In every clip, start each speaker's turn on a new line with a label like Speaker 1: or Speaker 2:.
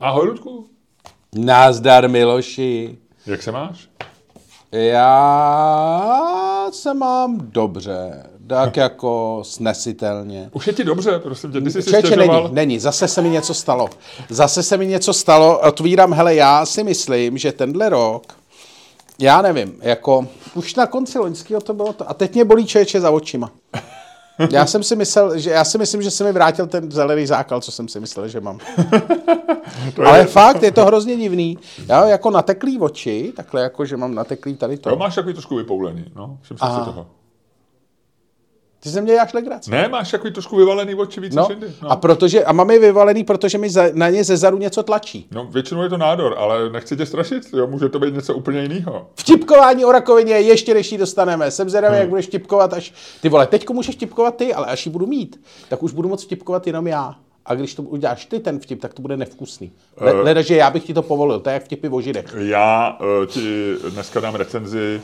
Speaker 1: Ahoj, Ludku.
Speaker 2: Nazdar, Miloši.
Speaker 1: Jak se máš?
Speaker 2: Já se mám dobře, tak jako snesitelně.
Speaker 1: Už je ti dobře, prosím tě, ty jsi si
Speaker 2: Čeče,
Speaker 1: stěžoval.
Speaker 2: není, není, zase se mi něco stalo. Zase se mi něco stalo, otvírám, hele, já si myslím, že tenhle rok, já nevím, jako už na konci loňského to bylo to, a teď mě bolí čeče za očima. Já jsem si myslel, že já si myslím, že se mi vrátil ten zelený zákal, co jsem si myslel, že mám.
Speaker 1: To je,
Speaker 2: Ale fakt, je to hrozně divný. Já jako nateklý oči, takhle jako, že mám nateklý tady to.
Speaker 1: Jo, máš takový trošku vypoulený, no, všim
Speaker 2: Aha.
Speaker 1: toho.
Speaker 2: Ty se mě děláš legraci.
Speaker 1: Ne, máš takový trošku vyvalený oči víc
Speaker 2: No,
Speaker 1: než jindy. No.
Speaker 2: a protože, a mám je vyvalený, protože mi za, na ně ze zadu něco tlačí.
Speaker 1: no, většinou je to nádor, ale nechci tě strašit, jo, může to být něco úplně jiného.
Speaker 2: Vtipkování o rakovině, ještě než ji dostaneme. Jsem zvědavý, jak budeš vtipkovat, až... Ty vole, teďko můžeš vtipkovat ty, ale až ji budu mít, tak už budu moct vtipkovat jenom já. A když to uděláš ty ten vtip, tak to bude nevkusný.
Speaker 1: Eh.
Speaker 2: leda, že já bych ti to povolil, to je jak vtipy o židech.
Speaker 1: Já uh, ti dneska dám recenzi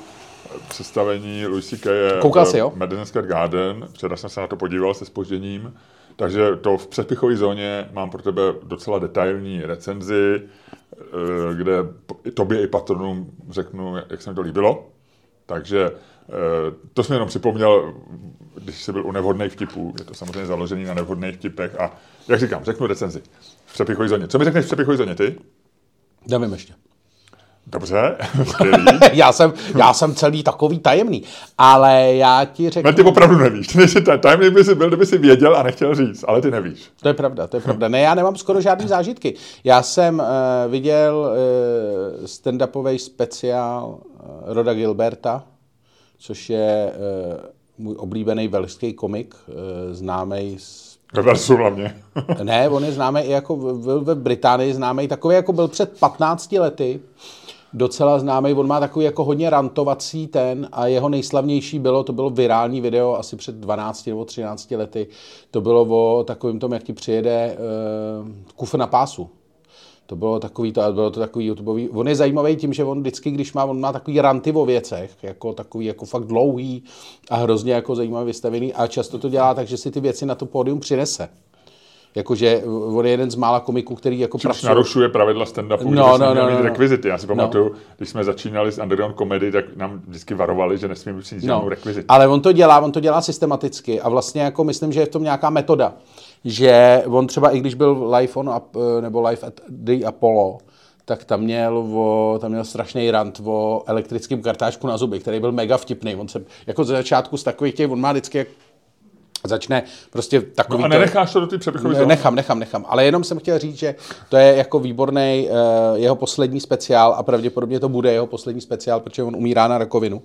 Speaker 1: představení Louis C.K.
Speaker 2: Koukal jsi, jo?
Speaker 1: Madison Square Garden. Včera jsem se na to podíval se spožděním. Takže to v předpichové zóně mám pro tebe docela detailní recenzi, eh, kde tobě i patronům řeknu, jak se mi to líbilo. Takže eh, to jsem jenom připomněl, když jsi byl u nevhodných vtipů. Je to samozřejmě založený na nevhodných vtipech. A jak říkám, řeknu recenzi v přepichové zóně. Co mi řekneš v přepichové zóně ty?
Speaker 2: Nevím ještě.
Speaker 1: Dobře,
Speaker 2: já, jsem, já jsem celý takový tajemný, ale já ti řeknu...
Speaker 1: Ne, ty opravdu nevíš. Ty nejsi ta- tajemný by si byl, kdyby si věděl a nechtěl říct, ale ty nevíš.
Speaker 2: To je pravda, to je pravda. Ne, já nemám skoro žádný zážitky. Já jsem uh, viděl uh, stand-upový speciál uh, Roda Gilberta, což je uh, můj oblíbený velšský komik, uh, známý z
Speaker 1: Ve versu hlavně.
Speaker 2: ne, on je známý i jako byl ve Británii známý, takový jako byl před 15 lety, docela známý, on má takový jako hodně rantovací ten a jeho nejslavnější bylo, to bylo virální video asi před 12 nebo 13 lety, to bylo o takovým tom, jak ti přijede uh, kufr na pásu. To bylo takový, to, bylo to takový YouTubeový. On je zajímavý tím, že on vždycky, když má, on má takový ranty o věcech, jako takový jako fakt dlouhý a hrozně jako zajímavě vystavený a často to dělá tak, že si ty věci na to pódium přinese. Jakože on je jeden z mála komiků, který jako
Speaker 1: Což
Speaker 2: pracuje.
Speaker 1: narušuje pravidla stand-upu,
Speaker 2: No,
Speaker 1: no, že
Speaker 2: no,
Speaker 1: no,
Speaker 2: no,
Speaker 1: mít
Speaker 2: no, no.
Speaker 1: rekvizity. Já si pamatuju, když jsme začínali s Underground Comedy, tak nám vždycky varovali, že nesmíme přijít žádnou
Speaker 2: No,
Speaker 1: rekvizitu.
Speaker 2: ale on to dělá, on to dělá systematicky a vlastně jako myslím, že je v tom nějaká metoda, že on třeba i když byl live on eh, nebo live at the Apollo, tak tam měl, o, tam měl strašný rant o elektrickém kartáčku na zuby, který byl mega vtipný. On se, jako ze začátku z takových těch, on má vždycky, začne prostě takový...
Speaker 1: No a nenecháš to do ty přepichové zóny?
Speaker 2: Nechám, nechám, nechám. Ale jenom jsem chtěl říct, že to je jako výborný uh, jeho poslední speciál a pravděpodobně to bude jeho poslední speciál, protože on umírá na rakovinu.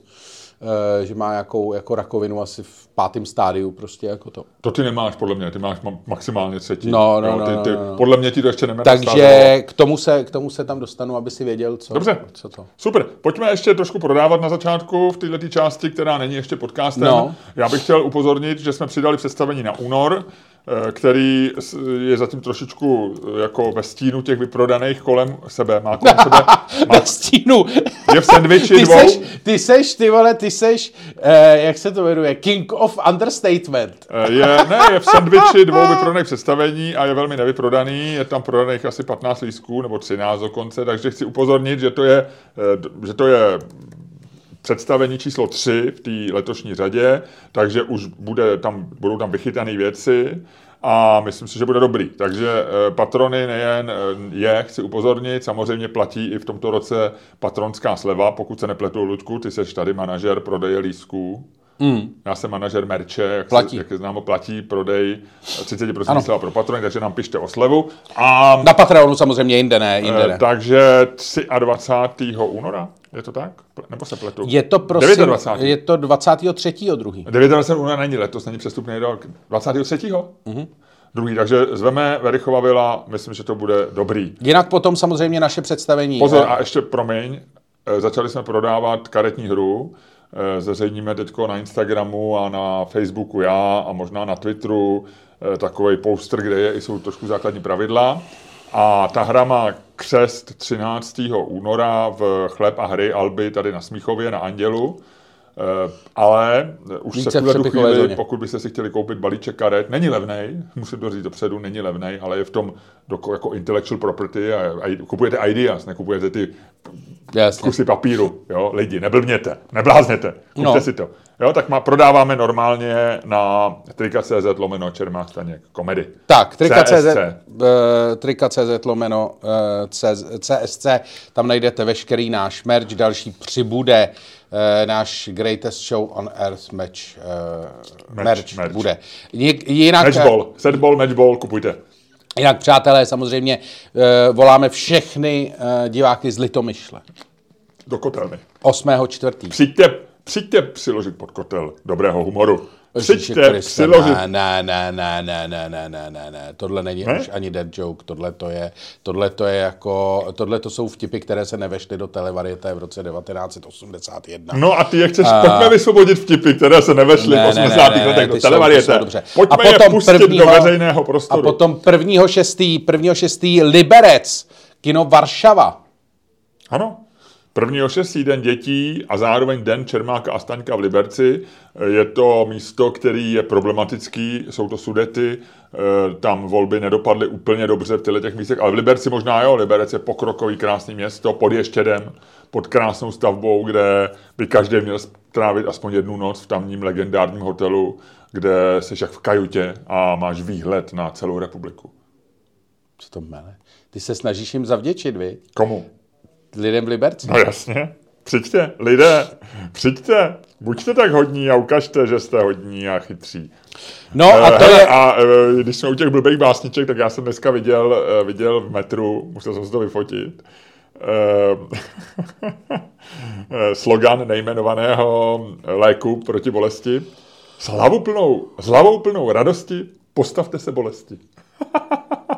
Speaker 2: Uh, že má jakou, jako rakovinu asi v pátém stádiu, prostě jako to.
Speaker 1: To ty nemáš, podle mě, ty máš ma- maximálně třetí.
Speaker 2: No, no, no,
Speaker 1: ty,
Speaker 2: no,
Speaker 1: ty,
Speaker 2: no, no.
Speaker 1: Podle mě ti to ještě nemá
Speaker 2: Takže k tomu, se, k tomu se tam dostanu, aby si věděl, co,
Speaker 1: Dobře.
Speaker 2: co to.
Speaker 1: Super, pojďme ještě trošku prodávat na začátku v této části, která není ještě podcastem.
Speaker 2: No.
Speaker 1: Já bych chtěl upozornit, že jsme přidali představení na únor, eh, který s- je zatím trošičku eh, jako ve stínu těch vyprodaných kolem sebe. Má kolem sebe, má,
Speaker 2: Ve stínu.
Speaker 1: je v sandviči
Speaker 2: Ty
Speaker 1: dvou.
Speaker 2: seš, ty seš, ty vole, ty seš, eh, jak se to jmenuje, king of understatement.
Speaker 1: Eh, Je, ne, je v sandviči dvou vyprodaných představení a je velmi nevyprodaný. Je tam prodaných asi 15 lístků, nebo 13 dokonce, takže chci upozornit, že to je, eh, že to je představení číslo 3 v té letošní řadě, takže už bude tam, budou tam vychytané věci a myslím si, že bude dobrý. Takže eh, patrony nejen eh, je, chci upozornit, samozřejmě platí i v tomto roce patronská sleva, pokud se nepletu, Luďku, ty seš tady manažer prodeje lístků. Mm. Já jsem manažer merče, jak,
Speaker 2: Platí.
Speaker 1: Se, jak je známo, platí prodej 30%
Speaker 2: Ano.
Speaker 1: sleva pro patrony, takže nám pište o slevu. A
Speaker 2: Na Patreonu samozřejmě jinde ne, jinde
Speaker 1: eh,
Speaker 2: ne.
Speaker 1: takže 23. února, je to tak? Nebo se pletu?
Speaker 2: Je to prosím,
Speaker 1: 29.
Speaker 2: je to 23. druhý.
Speaker 1: 29. února není letos, není přestupný rok. 23. Mm-hmm. Druhý, takže zveme Verichova Vila, myslím, že to bude dobrý.
Speaker 2: Jinak potom samozřejmě naše představení.
Speaker 1: Pozor,
Speaker 2: eh,
Speaker 1: a ještě promiň, eh, začali jsme prodávat karetní hru, zveřejníme teď na Instagramu a na Facebooku já a možná na Twitteru takový poster, kde je, jsou trošku základní pravidla. A ta hra má křest 13. února v Chleb a hry Alby tady na Smíchově na Andělu. Eh, ale už
Speaker 2: Více
Speaker 1: se v tuhle chvíli,
Speaker 2: zóně.
Speaker 1: pokud byste si chtěli koupit balíček karet, není levnej, musím to říct dopředu, není levnej, ale je v tom doko, jako intellectual property a, a kupujete ideas, nekupujete ty
Speaker 2: Jasně.
Speaker 1: kusy papíru, jo, lidi, neblbněte, neblázněte, kupte
Speaker 2: no.
Speaker 1: si to. Jo, tak má, prodáváme normálně na trika.cz lomeno Čermák Staněk, komedy.
Speaker 2: Tak, trika.cz, uh, trika.cz lomeno CSC, tam najdete veškerý náš merch, další přibude, uh, náš Greatest Show on Earth match, uh, merch, merch,
Speaker 1: merch.
Speaker 2: bude. Jinak,
Speaker 1: Matchball, setball, matchball, kupujte.
Speaker 2: jinak, přátelé, samozřejmě voláme všechny diváky z Litomyšle.
Speaker 1: Do kotelny.
Speaker 2: 8.4.
Speaker 1: Přijďte, přijďte přiložit pod kotel dobrého humoru. Přijďte přiložit.
Speaker 2: Ne, ne, ne, ne, ne, ne, ne, ne, ne, ne, tohle není
Speaker 1: Ne?
Speaker 2: už ani dead joke, tohle to je, tohle to je jako, tohle to jsou vtipy, které se nevešly do televariete v roce 1981.
Speaker 1: No a ty je chceš, pojďme vysvobodit vtipy, které se nevešly v 80. letech
Speaker 2: ty
Speaker 1: do
Speaker 2: jsou-
Speaker 1: televariete.
Speaker 2: ty jsou dobře.
Speaker 1: Pojďme
Speaker 2: A
Speaker 1: je
Speaker 2: potom
Speaker 1: pustit
Speaker 2: prvního-
Speaker 1: do veřejného prostoru.
Speaker 2: A potom 1. 6. 1. 6. Liberec, kino Varšava.
Speaker 1: Ano. 1. 6. den dětí a zároveň den Čermáka a Staňka v Liberci. Je to místo, který je problematický, jsou to sudety, eh, tam volby nedopadly úplně dobře v těchto těch místech, ale v Liberci možná jo, Liberec je pokrokový krásný město pod Ještědem, pod krásnou stavbou, kde by každý měl strávit aspoň jednu noc v tamním legendárním hotelu, kde jsi jak v kajutě a máš výhled na celou republiku.
Speaker 2: Co to mele? Ty se snažíš jim zavděčit, vy?
Speaker 1: Komu?
Speaker 2: Lidem v Liberci?
Speaker 1: No jasně. Přijďte, lidé, přijďte, buďte tak hodní a ukažte, že jste hodní a chytří.
Speaker 2: No a to
Speaker 1: Hele,
Speaker 2: je...
Speaker 1: a eh, když jsme u těch blbých básniček, tak já jsem dneska viděl, eh, viděl v metru, musel jsem si to vyfotit, eh, eh, slogan nejmenovaného léku proti bolesti. S hlavou plnou, s hlavou plnou radosti postavte se bolesti.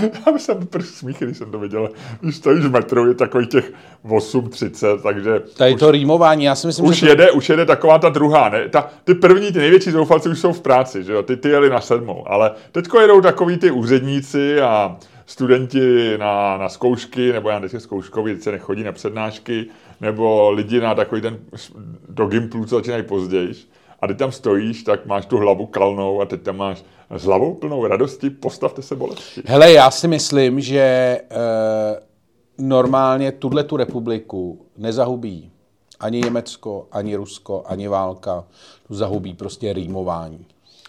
Speaker 1: Já jsem prý smích, když jsem to viděl. Když stojíš v metru, je takových těch 8.30, takže
Speaker 2: Tady to rýmování, já si myslím,
Speaker 1: už
Speaker 2: že... To...
Speaker 1: jede, už jede taková ta druhá, ne? Ta, ty první, ty největší zoufalci už jsou v práci, že jo? Ty, ty jeli na sedmou, ale teďko jedou takový ty úředníci a studenti na, na zkoušky, nebo já zkouškový, teď se nechodí na přednášky, nebo lidi na takový ten do Gimplu, co začínají později. A ty tam stojíš, tak máš tu hlavu kalnou a teď tam máš s hlavou plnou radosti, postavte se bolesti.
Speaker 2: Hele, já si myslím, že e, normálně tuhle tu republiku nezahubí ani Německo, ani Rusko, ani válka. Tu zahubí prostě rýmování.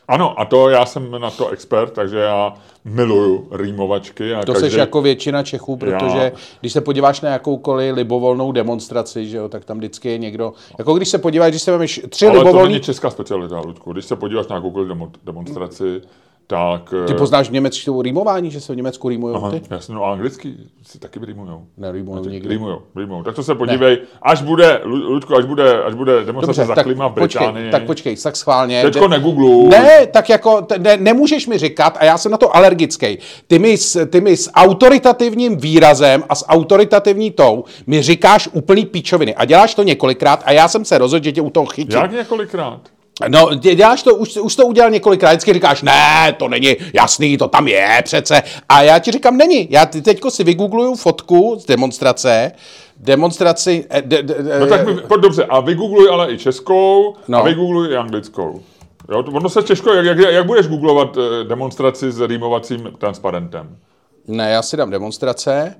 Speaker 1: Ano, a to já jsem na to expert, takže já miluju rýmovačky. A
Speaker 2: To
Speaker 1: každý...
Speaker 2: seš jako většina Čechů, protože
Speaker 1: Já-
Speaker 2: když se podíváš na jakoukoliv libovolnou demonstraci, že jo, tak tam vždycky je někdo, jako když se podíváš, když se vemeš tři
Speaker 1: Ale to
Speaker 2: libovolný,
Speaker 1: není česká specialita, Ludku. Když se podíváš na jakoukoliv demo, demonstraci, tak...
Speaker 2: ty
Speaker 1: eh,
Speaker 2: poznáš v Německu rýmování, že se v Německu rýmujou
Speaker 1: Aha,
Speaker 2: ty?
Speaker 1: jasně, no a anglicky si taky rýmujou.
Speaker 2: Nerýmujou nikdy.
Speaker 1: Rýmujou, rýmujou. Tak to se podívej, až bude, Lu- Ludku, až bude, až bude demonstrace za
Speaker 2: tak
Speaker 1: klima v
Speaker 2: počkej,
Speaker 1: Británii.
Speaker 2: tak počkej, tak schválně.
Speaker 1: Teďko
Speaker 2: De-
Speaker 1: negoogluj.
Speaker 2: Ne, tak jako, ne, nemůžeš mi říkat, a já jsem na to alergický, ty mi, s, ty mi s autoritativním výrazem a s autoritativní tou mi říkáš úplný píčoviny. A děláš to několikrát a já jsem se rozhodl, že tě u toho chytím.
Speaker 1: Jak několikrát?
Speaker 2: No, dě- děláš to, už, už to udělal několikrát, vždycky říkáš, ne, to není jasný, to tam je přece. A já ti říkám, není. Já teďko si vygoogluju fotku z demonstrace, demonstraci, eh, de, de, de,
Speaker 1: No tak mi, pojď dobře, a vygoogluj ale i českou,
Speaker 2: No.
Speaker 1: a vygoogluj i anglickou. Jo, to, ono se těžko, jak, jak, jak budeš googlovat eh, demonstraci s rýmovacím transparentem?
Speaker 2: Ne, já si dám demonstrace,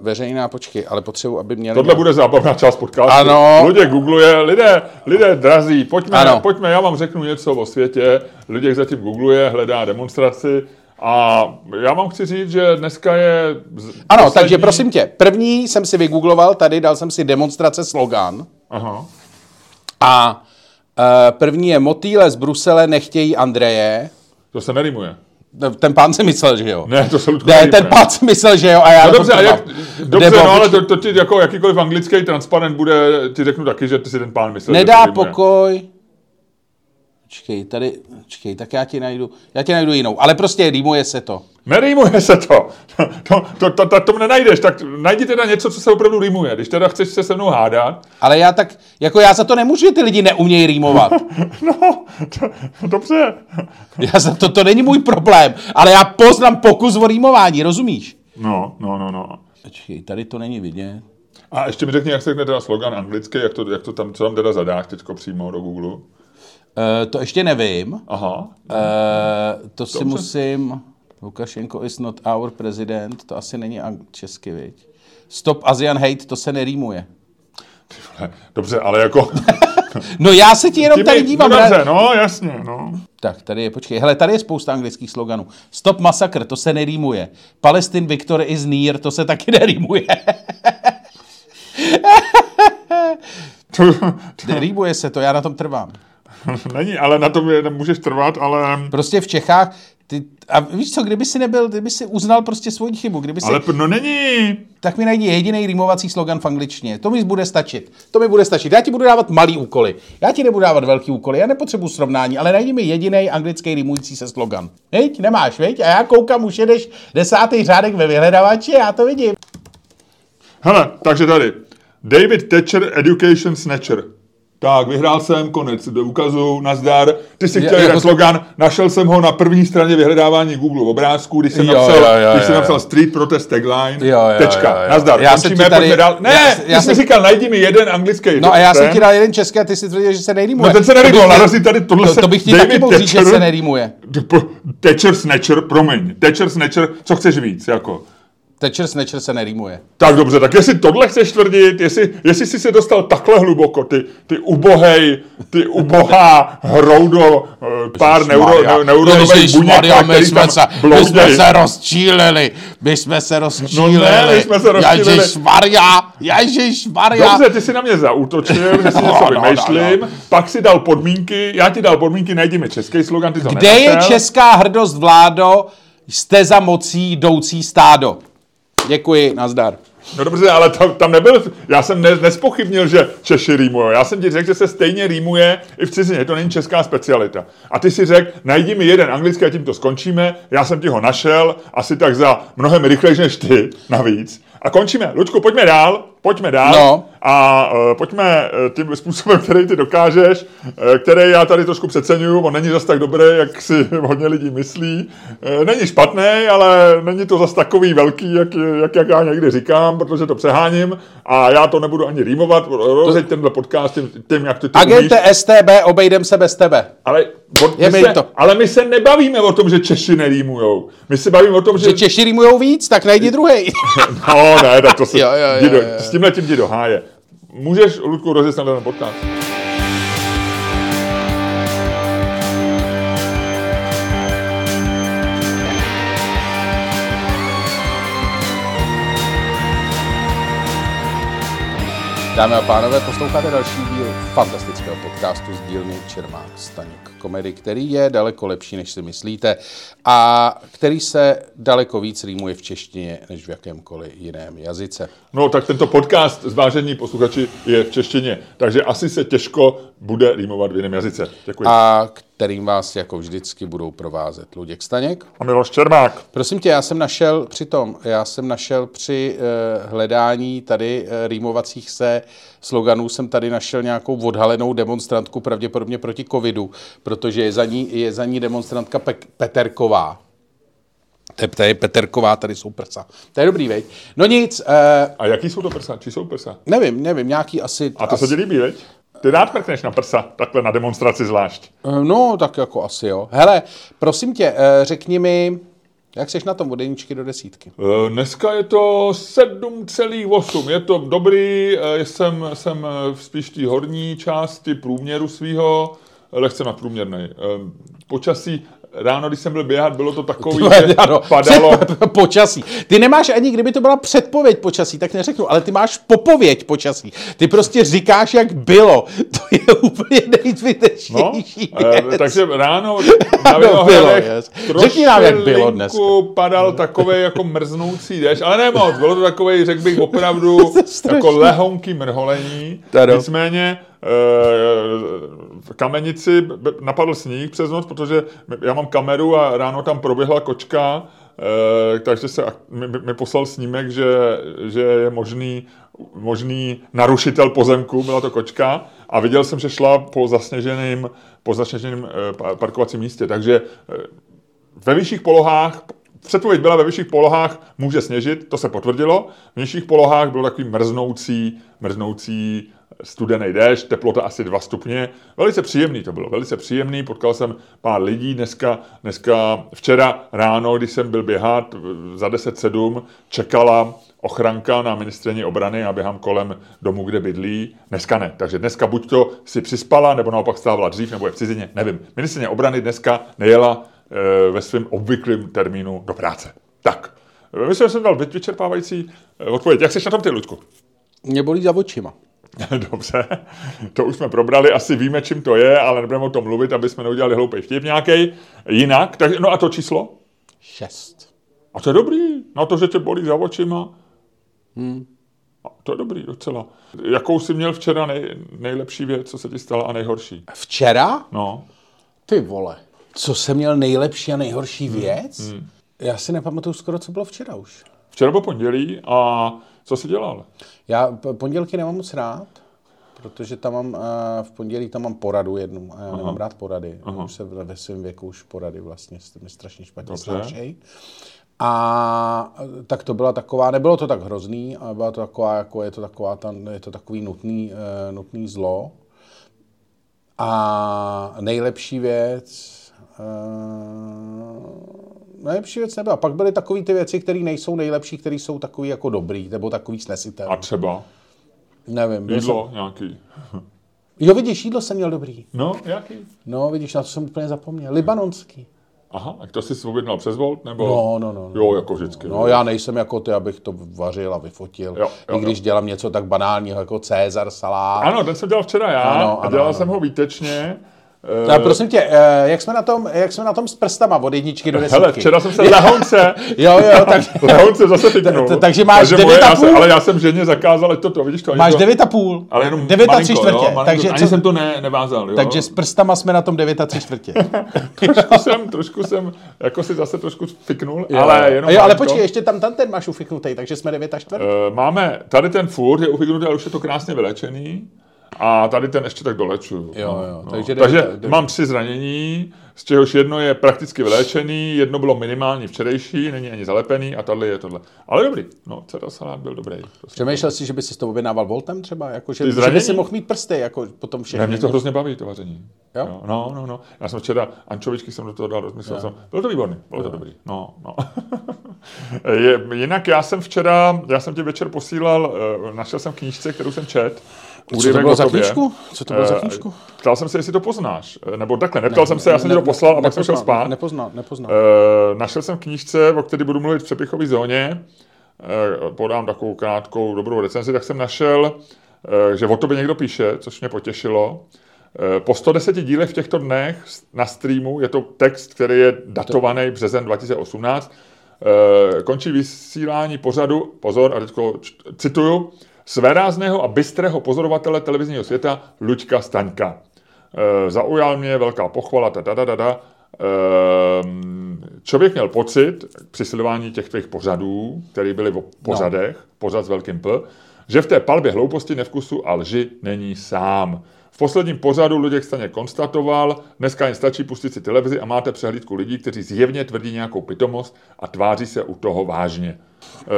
Speaker 2: veřejná, počkej, ale potřebuji, aby měli...
Speaker 1: Tohle bude zábavná část podcastu.
Speaker 2: Ano.
Speaker 1: Lidé googluje, lidé, lidé drazí, pojďme,
Speaker 2: Ano.
Speaker 1: pojďme, já vám řeknu něco o světě. Lidé zatím googluje, hledá demonstraci a já vám chci říct, že dneska je... z-
Speaker 2: Ano,
Speaker 1: poslední-
Speaker 2: takže prosím tě, první jsem si vygoogloval, tady dal jsem si demonstrace slogan
Speaker 1: Aha.
Speaker 2: a uh, první je motýle z Brusele nechtějí Andreje.
Speaker 1: To se nerýmuje.
Speaker 2: Ten pán si myslel, že jo.
Speaker 1: Ne, to se Ludku
Speaker 2: Ne, ten pán si myslel, že jo, a já
Speaker 1: No dobře, a jak, dobře no ale to, to ti jako jakýkoliv anglický transparent bude, ti řeknu taky, že ty si ten pán myslel,
Speaker 2: Nedá pokoj. Počkej, tady, počkej, tak já ti najdu, já ti najdu jinou, ale prostě rýmuje se to.
Speaker 1: Nerýmuje se to. To, to, to, to, to nenajdeš, tak najdi teda něco, co se opravdu rýmuje. Když teda chceš se se mnou hádat,
Speaker 2: Ale já tak, jako já za to nemůžu, že ty lidi neumějí rýmovat.
Speaker 1: no, to, dobře.
Speaker 2: Já za to, to není můj problém, ale já poznám pokus o rýmování, rozumíš?
Speaker 1: No, no, no, no.
Speaker 2: Počkej, tady to není vidět.
Speaker 1: A ještě mi řekni, jak se řekne teda slogan anglicky, jak to, jak to tam, co tam teda zadáš teďko přímo do Google.
Speaker 2: Uh, to ještě nevím.
Speaker 1: Aha.
Speaker 2: Uh, to si musím... Lukašenko is not our president, to asi není česky, viď? Stop Asian hate, to se nerýmuje.
Speaker 1: Dobře, ale jako...
Speaker 2: no já se ti jenom tady dívám.
Speaker 1: No dobře, no jasně, no.
Speaker 2: Tak, tady je, počkej, hele, tady je spousta anglických sloganů. Stop masakr, to se nerýmuje. Palestine victory is near, to se taky nerýmuje. nerýmuje se to, já na tom trvám.
Speaker 1: Není, ale na tom je, můžeš trvat, ale...
Speaker 2: Prostě v Čechách, ty, a víš co, kdyby si nebyl, kdyby si uznal prostě svoji chybu, kdyby si...
Speaker 1: Ale no není.
Speaker 2: Tak mi najdi jediný rýmovací slogan v angličtině. To mi bude stačit. To mi bude stačit. Já ti budu dávat malý úkoly. Já ti nebudu dávat velký úkoly. Já nepotřebuji srovnání, ale najdi mi jediný anglický rýmující se slogan. Veď, nemáš, veď? A já koukám, už jedeš desátý řádek ve vyhledavači, já to vidím.
Speaker 1: Hele, takže tady. David Thatcher Education Snatcher. Tak, vyhrál jsem, konec do ukazu, nazdar. Ty jsi chtěl je, jeden jako slogan, našel jsem ho na první straně vyhledávání Google obrázků, když jsem jo, napsal, jo, jo, když jsem napsal Street Protest Tagline, jo, jo, tečka, jo, jo. nazdar, já končíme, tady, dál. Ne, já, já ty jsi jsem... říkal, najdi mi jeden anglický.
Speaker 2: No a já jsem ti dal jeden český a ty si tvrdil, že se nerýmuje.
Speaker 1: No ten se nerýmuje, narazí tady tohle
Speaker 2: to, to bych ti taky mohl říct, že se nerýmuje.
Speaker 1: Thatcher Snatcher, promiň, Thatcher Snatcher, co chceš víc, jako?
Speaker 2: Thatcher Snatcher se nerýmuje.
Speaker 1: Tak dobře, tak jestli tohle chceš tvrdit, jestli, jestli jsi se dostal takhle hluboko, ty, ty ubohej, ty ubohá hroudo, uh, pár neuro, neuronových buněk,
Speaker 2: my jsme, se, my jsme se rozčílili, my jsme se rozčílili. No
Speaker 1: ne, my jsme se rozčílili.
Speaker 2: Ježíš Maria, Ježíš Maria.
Speaker 1: Dobře, ty si na mě zautočil, že si no, něco no, vymýšlím, no, no. pak si dal podmínky, já ti dal podmínky, najdi mi český slogan, ty to
Speaker 2: Kde nenašel. je česká hrdost, vládo? Jste za mocí jdoucí stádo. Děkuji, nazdar.
Speaker 1: No dobře, ale tam, tam nebyl, já jsem ne, nespochybnil, že Češi rýmují. Já jsem ti řekl, že se stejně rýmuje i v cizině, to není česká specialita. A ty si řekl, najdi mi jeden anglický a tím to skončíme. Já jsem ti ho našel, asi tak za mnohem rychlejší než ty, navíc. A končíme. Lučku, pojďme dál, pojďme dál. No. A uh, pojďme uh, tím způsobem, který ty dokážeš, uh, který já tady trošku přeceňuju, on není zas tak dobrý, jak si hodně lidí myslí. Uh, není špatný, ale není to zas takový velký, jak, jak, jak já někdy říkám, protože to přeháním a já to nebudu ani rýmovat. Rozjeď tenhle podcast tím, tím jak ty to
Speaker 2: Agente umíš. STB, obejdem se bez tebe.
Speaker 1: Ale, bo, my se, to. ale my se nebavíme o tom, že Češi nerýmujou. My se bavíme o tom, že...
Speaker 2: Že Češi rýmujou víc, tak najdi druhý.
Speaker 1: no ne, tak to se... jo, jo, jo, jo, jo. S tímhle tím jdi do háje. Můžeš, Ludku, rozjet ten podcast.
Speaker 2: Dámy a pánové, posloucháte další díl fantastického podcastu z dílny Čermák Staněk komedy, který je daleko lepší, než si myslíte a který se daleko víc rýmuje v češtině, než v jakémkoliv jiném jazyce.
Speaker 1: No tak tento podcast, zvážení posluchači, je v češtině, takže asi se těžko bude rýmovat v jiném jazyce. Děkuji.
Speaker 2: A kterým vás jako vždycky budou provázet Luděk Staněk.
Speaker 1: A Miloš Čermák.
Speaker 2: Prosím tě, já jsem našel při tom, já jsem našel při uh, hledání tady uh, rýmovacích se sloganů, jsem tady našel nějakou odhalenou demonstrantku, pravděpodobně proti covidu, protože je za ní, je za ní demonstrantka Pe- Peterková. To je Peterková, tady jsou prsa. To je dobrý, veď? No nic. Uh,
Speaker 1: A jaký jsou to prsa? Či jsou prsa?
Speaker 2: Nevím, nevím, nějaký asi...
Speaker 1: A to
Speaker 2: asi...
Speaker 1: se ti líbí, veď? Ty rád mrkneš na prsa, takhle na demonstraci zvlášť.
Speaker 2: Uh, no, tak jako asi jo. Hele, prosím tě, uh, řekni mi, jak jsi na tom od jedničky do desítky?
Speaker 1: Uh, dneska je to 7,8. Je to dobrý, jsem, jsem spíš té horní části průměru svého lehce nadprůměrný. Počasí ráno, když jsem byl běhat, bylo to takový, Tvoje, že ano, padalo.
Speaker 2: počasí. Ty nemáš ani, kdyby to byla předpověď počasí, tak neřeknu, ale ty máš popověď počasí. Ty prostě říkáš, jak bylo. To je úplně nejzbytečnější no,
Speaker 1: e, Takže ráno na no, bylo, yes.
Speaker 2: Řekni nám, jak bylo dnes.
Speaker 1: padal takový jako mrznoucí dešť, ale ne moc, bylo to takový, řekl bych, opravdu jako lehonký mrholení. Nicméně v Kamenici napadl sníh přes noc, protože já mám kameru a ráno tam proběhla kočka, eh, takže se mi, poslal snímek, že, že je možný, možný narušitel pozemku, byla to kočka a viděl jsem, že šla po zasněženém, po zasněženém eh, parkovacím místě, takže eh, ve vyšších polohách předpověď byla ve vyšších polohách může sněžit, to se potvrdilo. V nižších polohách bylo takový mrznoucí, mrznoucí studený déšť, teplota asi 2 stupně. Velice příjemný to bylo, velice příjemný. Potkal jsem pár lidí dneska, dneska včera ráno, když jsem byl běhat za 10.7, čekala ochranka na ministrině obrany a běhám kolem domu, kde bydlí. Dneska ne. Takže dneska buď to si přispala, nebo naopak stávala dřív, nebo je v cizině, nevím. Ministrině obrany dneska nejela e, ve svém obvyklém termínu do práce. Tak. Myslím, že jsem dal vyčerpávající eh, odpověď. Jak jsi na tom ty, Ludku?
Speaker 2: Mě bolí za očima.
Speaker 1: Dobře, to už jsme probrali, asi víme, čím to je, ale nebudeme o tom mluvit, aby jsme neudělali hloupý vtip nějaký. Jinak, tak, no a to číslo?
Speaker 2: Šest.
Speaker 1: A to je dobrý, na to, že tě bolí za očima. Hmm. A to je dobrý docela. Jakou jsi měl včera nej, nejlepší věc, co se ti stala a nejhorší?
Speaker 2: Včera?
Speaker 1: No.
Speaker 2: Ty vole. Co jsem měl nejlepší a nejhorší věc? Hmm. Já si nepamatuju skoro, co bylo včera už.
Speaker 1: Včera bylo pondělí a co jsi dělal?
Speaker 2: Já pondělky nemám moc rád, protože tam mám, v pondělí tam mám poradu jednu a já Aha. nemám rád porady. Aha. Už se ve svém věku už porady vlastně mi strašně špatně snášejí. A tak to byla taková, nebylo to tak hrozný, ale byla to taková, jako je to, taková, ta, je to takový nutný, uh, nutný zlo. A nejlepší věc, uh, nejlepší věc nebyla. Pak byly takové ty věci, které nejsou nejlepší, které jsou takový jako dobrý, nebo takový snesitelný.
Speaker 1: A třeba?
Speaker 2: Nevím.
Speaker 1: Jídlo jsem... nějaký.
Speaker 2: Jo, vidíš, jídlo jsem měl dobrý.
Speaker 1: No, jaký?
Speaker 2: No, vidíš, na to jsem úplně zapomněl. Libanonský.
Speaker 1: Aha, a to jsi objednal přes Volt? Nebo...
Speaker 2: No, no, no,
Speaker 1: no. Jo, jako vždycky.
Speaker 2: No, já nejsem jako ty, abych to vařil a vyfotil. Jo, jo, I když jo. dělám něco tak banálního jako Cezar salát.
Speaker 1: Ano, ten jsem dělal včera já ano, a dělal ano. jsem ho výtečně.
Speaker 2: No, prosím tě, eh, jak jsme na tom, jak jsme na tom s prstama od jedničky do desítky?
Speaker 1: Hele, včera jsem se lehonce,
Speaker 2: jo, jo, tak,
Speaker 1: lehonce zase tyknul.
Speaker 2: Takže máš takže 9 a
Speaker 1: půl. Ale já jsem ženě zakázal, to to, vidíš to.
Speaker 2: Máš 9 a půl.
Speaker 1: Ale jenom
Speaker 2: 9 a 3 čtvrtě.
Speaker 1: Takže ani co, jsem to ne, nevázal. Jo.
Speaker 2: Takže s prstama jsme na tom 9 a 3 čtvrtě.
Speaker 1: trošku jsem, trošku jsem, jako si zase trošku fiknul, jo. ale jenom
Speaker 2: jo, ale počkej, ještě tam, tam ten máš ufiknutý, takže jsme 9 a čtvrt. Uh,
Speaker 1: máme, tady ten furt je ufiknutý, ale už je to krásně vylečený. A tady ten ještě tak dolečuju.
Speaker 2: Jo, jo.
Speaker 1: No. Takže, takže jde, mám tři zranění, z čehož jedno je prakticky vyléčený, jedno bylo minimálně včerejší, není ani zalepený a tady je tohle. Ale dobrý, no, cera salát byl dobrý.
Speaker 2: Přemýšlel jsi, že by si to objednával voltem třeba? Jako, že, že by si mohl mít prsty, jako potom všechny.
Speaker 1: Ne, mě to hrozně baví, to vaření. Jo? jo? No, no, no. Já jsem včera ančovičky jsem do toho dal, rozmyslel jo. jsem. Bylo to výborný, bylo jo. to dobrý. No, no. je, jinak já jsem včera, já jsem ti večer posílal, uh, našel jsem knížce, kterou jsem čet,
Speaker 2: co to bylo za knížku? Co to bylo za eh, knížku?
Speaker 1: Ptal jsem se, jestli to poznáš. Eh, nebo takhle, neptal ne, jsem se, já jsem ti to poslal a pak jsem šel spát.
Speaker 2: Nepoznal, nepoznal.
Speaker 1: Uh, našel jsem knížce, o které budu mluvit v přepichové zóně. Uh, podám takovou krátkou dobrou recenzi, tak jsem našel, uh, že o tobě někdo píše, což mě potěšilo. Po 110 dílech v těchto dnech na streamu, je to text, který je datovaný březen 2018, končí vysílání pořadu, pozor, a teď cituju, svérázného a bystrého pozorovatele televizního světa Luďka Staňka. E, zaujal mě velká pochvala, ta da, da, da, da. E, člověk měl pocit při sledování těch tvých pořadů, které byly v pořadech, no. pořad s velkým P, že v té palbě hlouposti, nevkusu a lži není sám. V posledním pořadu Luděk Staněk konstatoval, dneska jen stačí pustit si televizi a máte přehlídku lidí, kteří zjevně tvrdí nějakou pitomost a tváří se u toho vážně.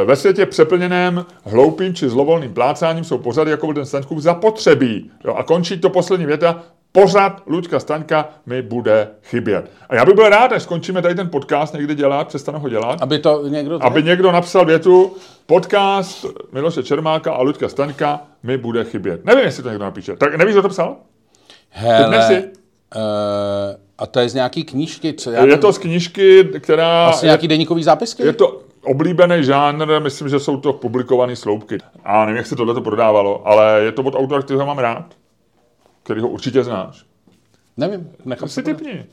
Speaker 1: E, ve světě přeplněném hloupým či zlovolným plácáním jsou pořady jako ten Staňkův zapotřebí. Jo, a končí to poslední věta, pořád Luďka Staňka mi bude chybět. A já bych byl rád, až skončíme tady ten podcast někdy dělat, přestanu ho dělat.
Speaker 2: Aby to někdo...
Speaker 1: Aby někdo napsal větu, podcast Miloše Čermáka a Luďka Staňka mi bude chybět. Nevím, jestli to někdo napíše. Tak nevíš, kdo to psal?
Speaker 2: Hele, uh, a to je z nějaký knížky? Co já
Speaker 1: je to z knížky, která...
Speaker 2: Asi nějaký deníkový zápisky?
Speaker 1: Je to oblíbený žánr, myslím, že jsou to publikované sloupky. A nevím, jak se tohle to prodávalo, ale je to od autora, kterého mám rád který ho určitě znáš.
Speaker 2: Nevím. Nechám
Speaker 1: si typni.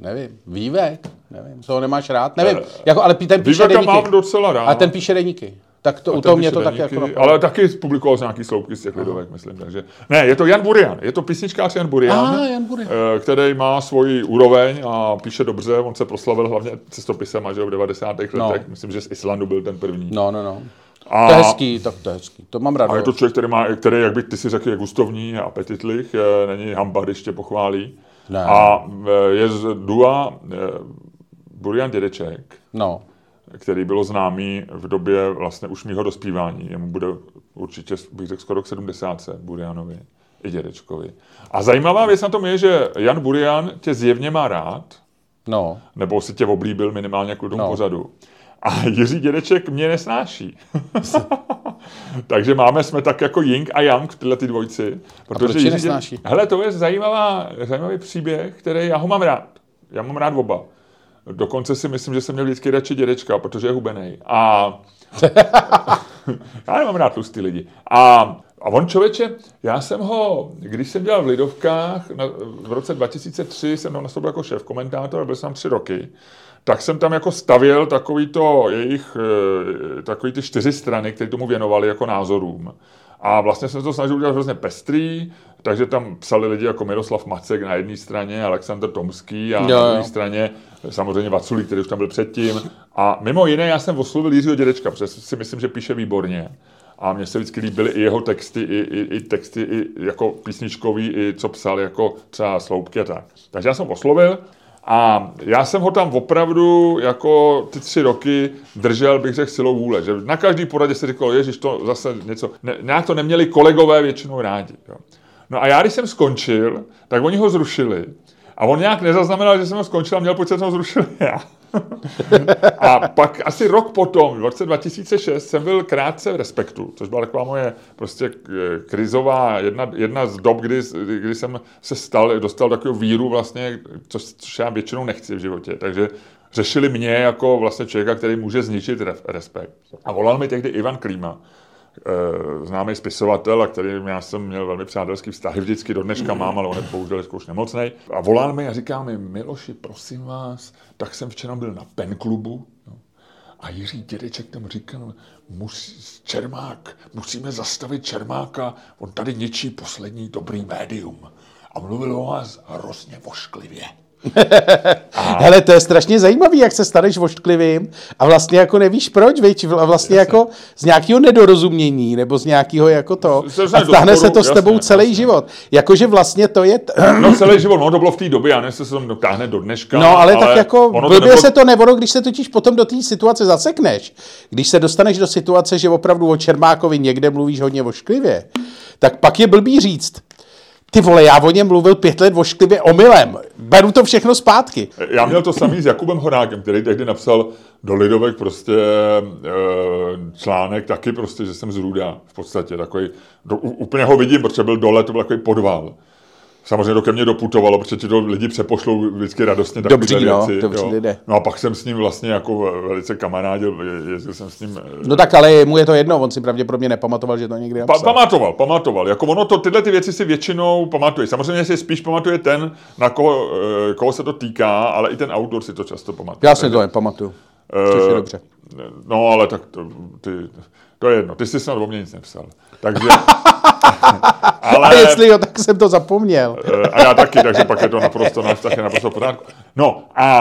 Speaker 2: Nevím. Vývek? Nevím. Co ho nemáš rád? Nevím. Uh, jako, ale ten píše
Speaker 1: Výveka deníky. mám docela rád.
Speaker 2: A ten píše deníky. Tak to, u toho mě to tak jako napadlo.
Speaker 1: Ale taky publikoval nějaký sloupky z těch lidovek, myslím. Takže. Ne, je to Jan Burian. Je to písničkář Jan Burian,
Speaker 2: ah, Jan Burian.
Speaker 1: Eh, který má svoji úroveň a píše dobře. On se proslavil hlavně cestopisem až v 90. letech. No. Myslím, že z Islandu byl ten první.
Speaker 2: No, no, no. A, to je hezký, tak to je hezký. To mám rád.
Speaker 1: A je to člověk, který, má, který jak by ty si řekl, je gustovní, je apetitlich, je, není hamba, když tě pochválí.
Speaker 2: Ne.
Speaker 1: A je z Dua Burian Dědeček.
Speaker 2: No.
Speaker 1: který bylo známý v době vlastně už mýho dospívání. Jemu bude určitě, bych řekl, skoro k 70. Burianovi i dědečkovi. A zajímavá věc na tom je, že Jan Burian tě zjevně má rád,
Speaker 2: No.
Speaker 1: nebo si tě oblíbil minimálně kvůli tomu no. pořadu. A Jiří Dědeček mě nesnáší. Takže máme, jsme tak jako Ying a Yang tyhle ty dvojci.
Speaker 2: Protože proč
Speaker 1: Jiří
Speaker 2: nesnáší?
Speaker 1: Dědeček, hele, to je zajímavá, zajímavý příběh, který já ho mám rád. Já mám rád oba. Dokonce si myslím, že jsem měl vždycky radši dědečka, protože je hubený. A já nemám rád tlustý lidi. A, a on člověče, já jsem ho, když jsem dělal v Lidovkách, na, v roce 2003 jsem tam nastoupil jako šéf komentátor, byl jsem tam tři roky, tak jsem tam jako stavěl takový to jejich, eh, takový ty čtyři strany, které tomu věnovali jako názorům. A vlastně jsem se to snažil udělat hrozně pestrý, takže tam psali lidi jako Miroslav Macek na jedné straně, Aleksandr Tomský a
Speaker 2: Jo,
Speaker 1: na
Speaker 2: jo.
Speaker 1: druhé straně samozřejmě Vaculí, který už tam byl předtím. A mimo jiné já jsem oslovil Jiřího dědečka, protože si myslím, že píše výborně. A mně se vždycky líbily i jeho texty, i, i, i texty i jako písničkový, i co psal jako třeba sloupky a tak. Takže já jsem oslovil a já jsem ho tam opravdu jako ty tři roky držel, bych řekl, silou vůle. Že na každý poradě se říkalo, ježiš, to zase něco, ne, nějak to neměli kolegové většinou rádi. Jo. No a já, když jsem skončil, tak oni ho zrušili. A on nějak nezaznamenal, že jsem ho skončil a měl pocit, že jsem ho zrušil já. A pak asi rok potom, v roce 2006, jsem byl krátce v Respektu, což byla taková moje prostě k- krizová, jedna, jedna z dob, kdy, kdy jsem se stal, dostal takovou víru vlastně, což, což já většinou nechci v životě. Takže řešili mě jako vlastně člověka, který může zničit re- Respekt. A volal mi tehdy Ivan Klíma, eh, známý spisovatel, a kterým já jsem měl velmi přátelský vztahy, vždycky do dneška mám, ale on je bohužel už nemocnej. A volal mi a říká mi, Miloši, prosím vás, tak jsem včera byl na pen klubu, no. a Jiří Dědeček tam říkal, musí, Čermák, musíme zastavit Čermáka, on tady ničí poslední dobrý médium. A mluvil o vás hrozně vošklivě.
Speaker 2: Hele, to je strašně zajímavý, jak se staneš vošklivým a vlastně jako nevíš proč, viď? Vla- vlastně jako z nějakého nedorozumění nebo z nějakého jako to a stáhne se to s
Speaker 1: jasně,
Speaker 2: tebou celý
Speaker 1: jasně.
Speaker 2: život. Jakože vlastně to je... T-
Speaker 1: No celý život, no to bylo v té době, já nevím, jestli se to dotáhne do dneška.
Speaker 2: No, ale, tak jako blbě
Speaker 1: nebylo-
Speaker 2: se to nevono, když se totiž potom do té situace zasekneš. Když se dostaneš do situace, že opravdu o Čermákovi někde mluvíš hodně vošklivě, tak pak je blbý říct, ty vole, já o něm mluvil pět let vošklivě omylem. Beru to všechno zpátky.
Speaker 1: Já měl to samý s Jakubem Horákem, který tehdy napsal do Lidovek prostě e, článek taky prostě, že jsem z Ruda v podstatě takový, do, úplně ho vidím, protože byl dole, to byl takový podval. Samozřejmě to ke mně doputovalo, protože ti to lidi přepošlou vždycky radostně takové
Speaker 2: Dobří, no,
Speaker 1: věci.
Speaker 2: dobří
Speaker 1: jo.
Speaker 2: lidé.
Speaker 1: No a pak jsem s ním vlastně jako velice kamarádil, je- jezdil jsem s ním eh,
Speaker 2: No tak ale mu je to jedno, on si pravděpodobně nepamatoval, že to někdy
Speaker 1: Pa, pamatoval, pamatoval. Jako ono to, tyhle ty věci si většinou pamatuje. Samozřejmě si spíš pamatuje ten, na koho, eh, koho se to týká, ale i ten autor si to často pamatuje.
Speaker 2: Já si to nepamatuju. Což je
Speaker 1: Eh,
Speaker 2: dobře.
Speaker 1: No, ale tak to, ty, to je jedno. Ty jsi snad o mě nic nepsal. Takže... ale,
Speaker 2: A jestli jo, tak jsem to zapomněl.
Speaker 1: eh, a já taky, takže pak je to naprosto, náš vztah je naprosto pořádku. No a,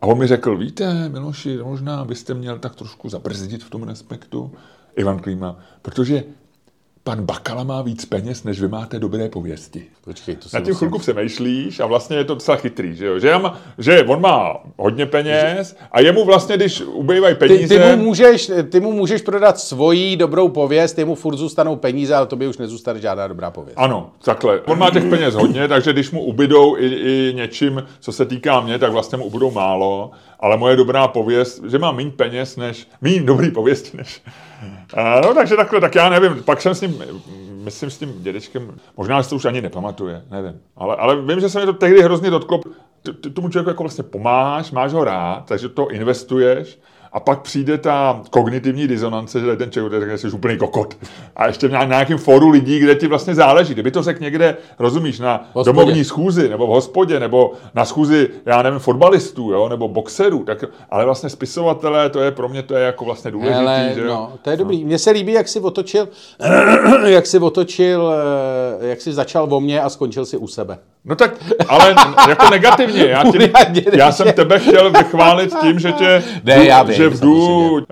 Speaker 1: a on mi řekl, víte, Miloši, možná byste měl tak trošku zabrzdit v tom respektu, Ivan Klíma, protože pan Bakala má víc peněz, než vy máte dobré pověsti.
Speaker 2: Počkej, to
Speaker 1: Na tím chvilku přemýšlíš a vlastně je to docela chytrý, že, jo? Že, já má, že on má hodně peněz a jemu vlastně, když ubývají
Speaker 2: Ty,
Speaker 1: peníze...
Speaker 2: ty, mu můžeš, ty mu můžeš prodat svoji dobrou pověst, ty mu furt zůstanou peníze, ale tobě už nezůstane žádná dobrá pověst.
Speaker 1: Ano, takhle. On má těch peněz hodně, takže když mu ubydou i, i něčím, co se týká mě, tak vlastně mu ubydou málo, ale moje dobrá pověst, že mám méně peněz než, méně dobrý pověsti než. No takže takhle, tak já nevím, pak jsem s ním, myslím s tím dědečkem, možná si to už ani nepamatuje, nevím, ale, ale vím, že se mi to tehdy hrozně dotklo, tomu člověku jako vlastně pomáháš, máš ho rád, takže to investuješ, a pak přijde ta kognitivní disonance, že ten člověk řekne, že jsi úplný kokot. A ještě na nějakém fóru lidí, kde ti vlastně záleží. Kdyby to řekl někde, rozumíš, na
Speaker 2: hospodě.
Speaker 1: domovní schůzi, nebo v hospodě, nebo na schůzi, já nevím, fotbalistů, jo, nebo boxerů, tak, ale vlastně spisovatelé, to je pro mě to je jako vlastně důležitý,
Speaker 2: Hele,
Speaker 1: že
Speaker 2: no, to je dobrý. Mně se líbí, jak si otočil, jak si otočil, eh, jak si začal o mně a skončil si u sebe.
Speaker 1: No tak, ale jako negativně. Já,
Speaker 2: Dědeček.
Speaker 1: já jsem tebe chtěl vychválit tím, že tě,
Speaker 2: Ne, já vím,
Speaker 1: že v
Speaker 2: samozřejmě.
Speaker 1: dů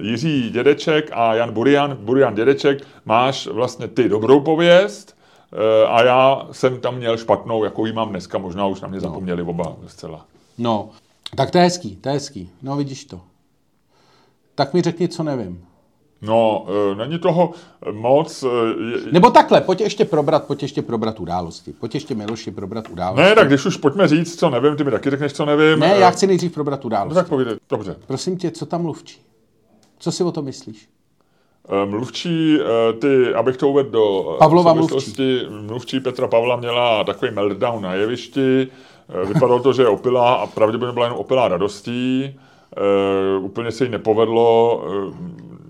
Speaker 1: Jiří Dědeček a Jan Burian, Burian Dědeček, máš vlastně ty dobrou pověst eh, a já jsem tam měl špatnou, jakou ji mám dneska, možná už na mě zapomněli oba zcela.
Speaker 2: No, tak to je hezký, to je hezký. No vidíš to. Tak mi řekni, co nevím.
Speaker 1: No, e, není toho moc. e, Je,
Speaker 2: Nebo takhle, pojď ještě probrat, pojď ještě probrat události. Pojď ještě Miloši probrat události.
Speaker 1: ne, tak když už pojďme říct, co nevím, ty mi taky řekneš, co nevím.
Speaker 2: ne
Speaker 1: E,
Speaker 2: já chci nejdřív probrat
Speaker 1: No
Speaker 2: události.
Speaker 1: tak povídej, dobře.
Speaker 2: Prosím tě, co tam mluvčí? Co si o tom myslíš?
Speaker 1: Mluvčí, ty, abych to uvedl do
Speaker 2: Pavlova
Speaker 1: souvislosti, mluvčí Petra Pavla měla takový meltdown na jevišti. Vypadalo to, že je opilá a pravděpodobně byla jenom opilá radostí. E, úplně se jí nepovedlo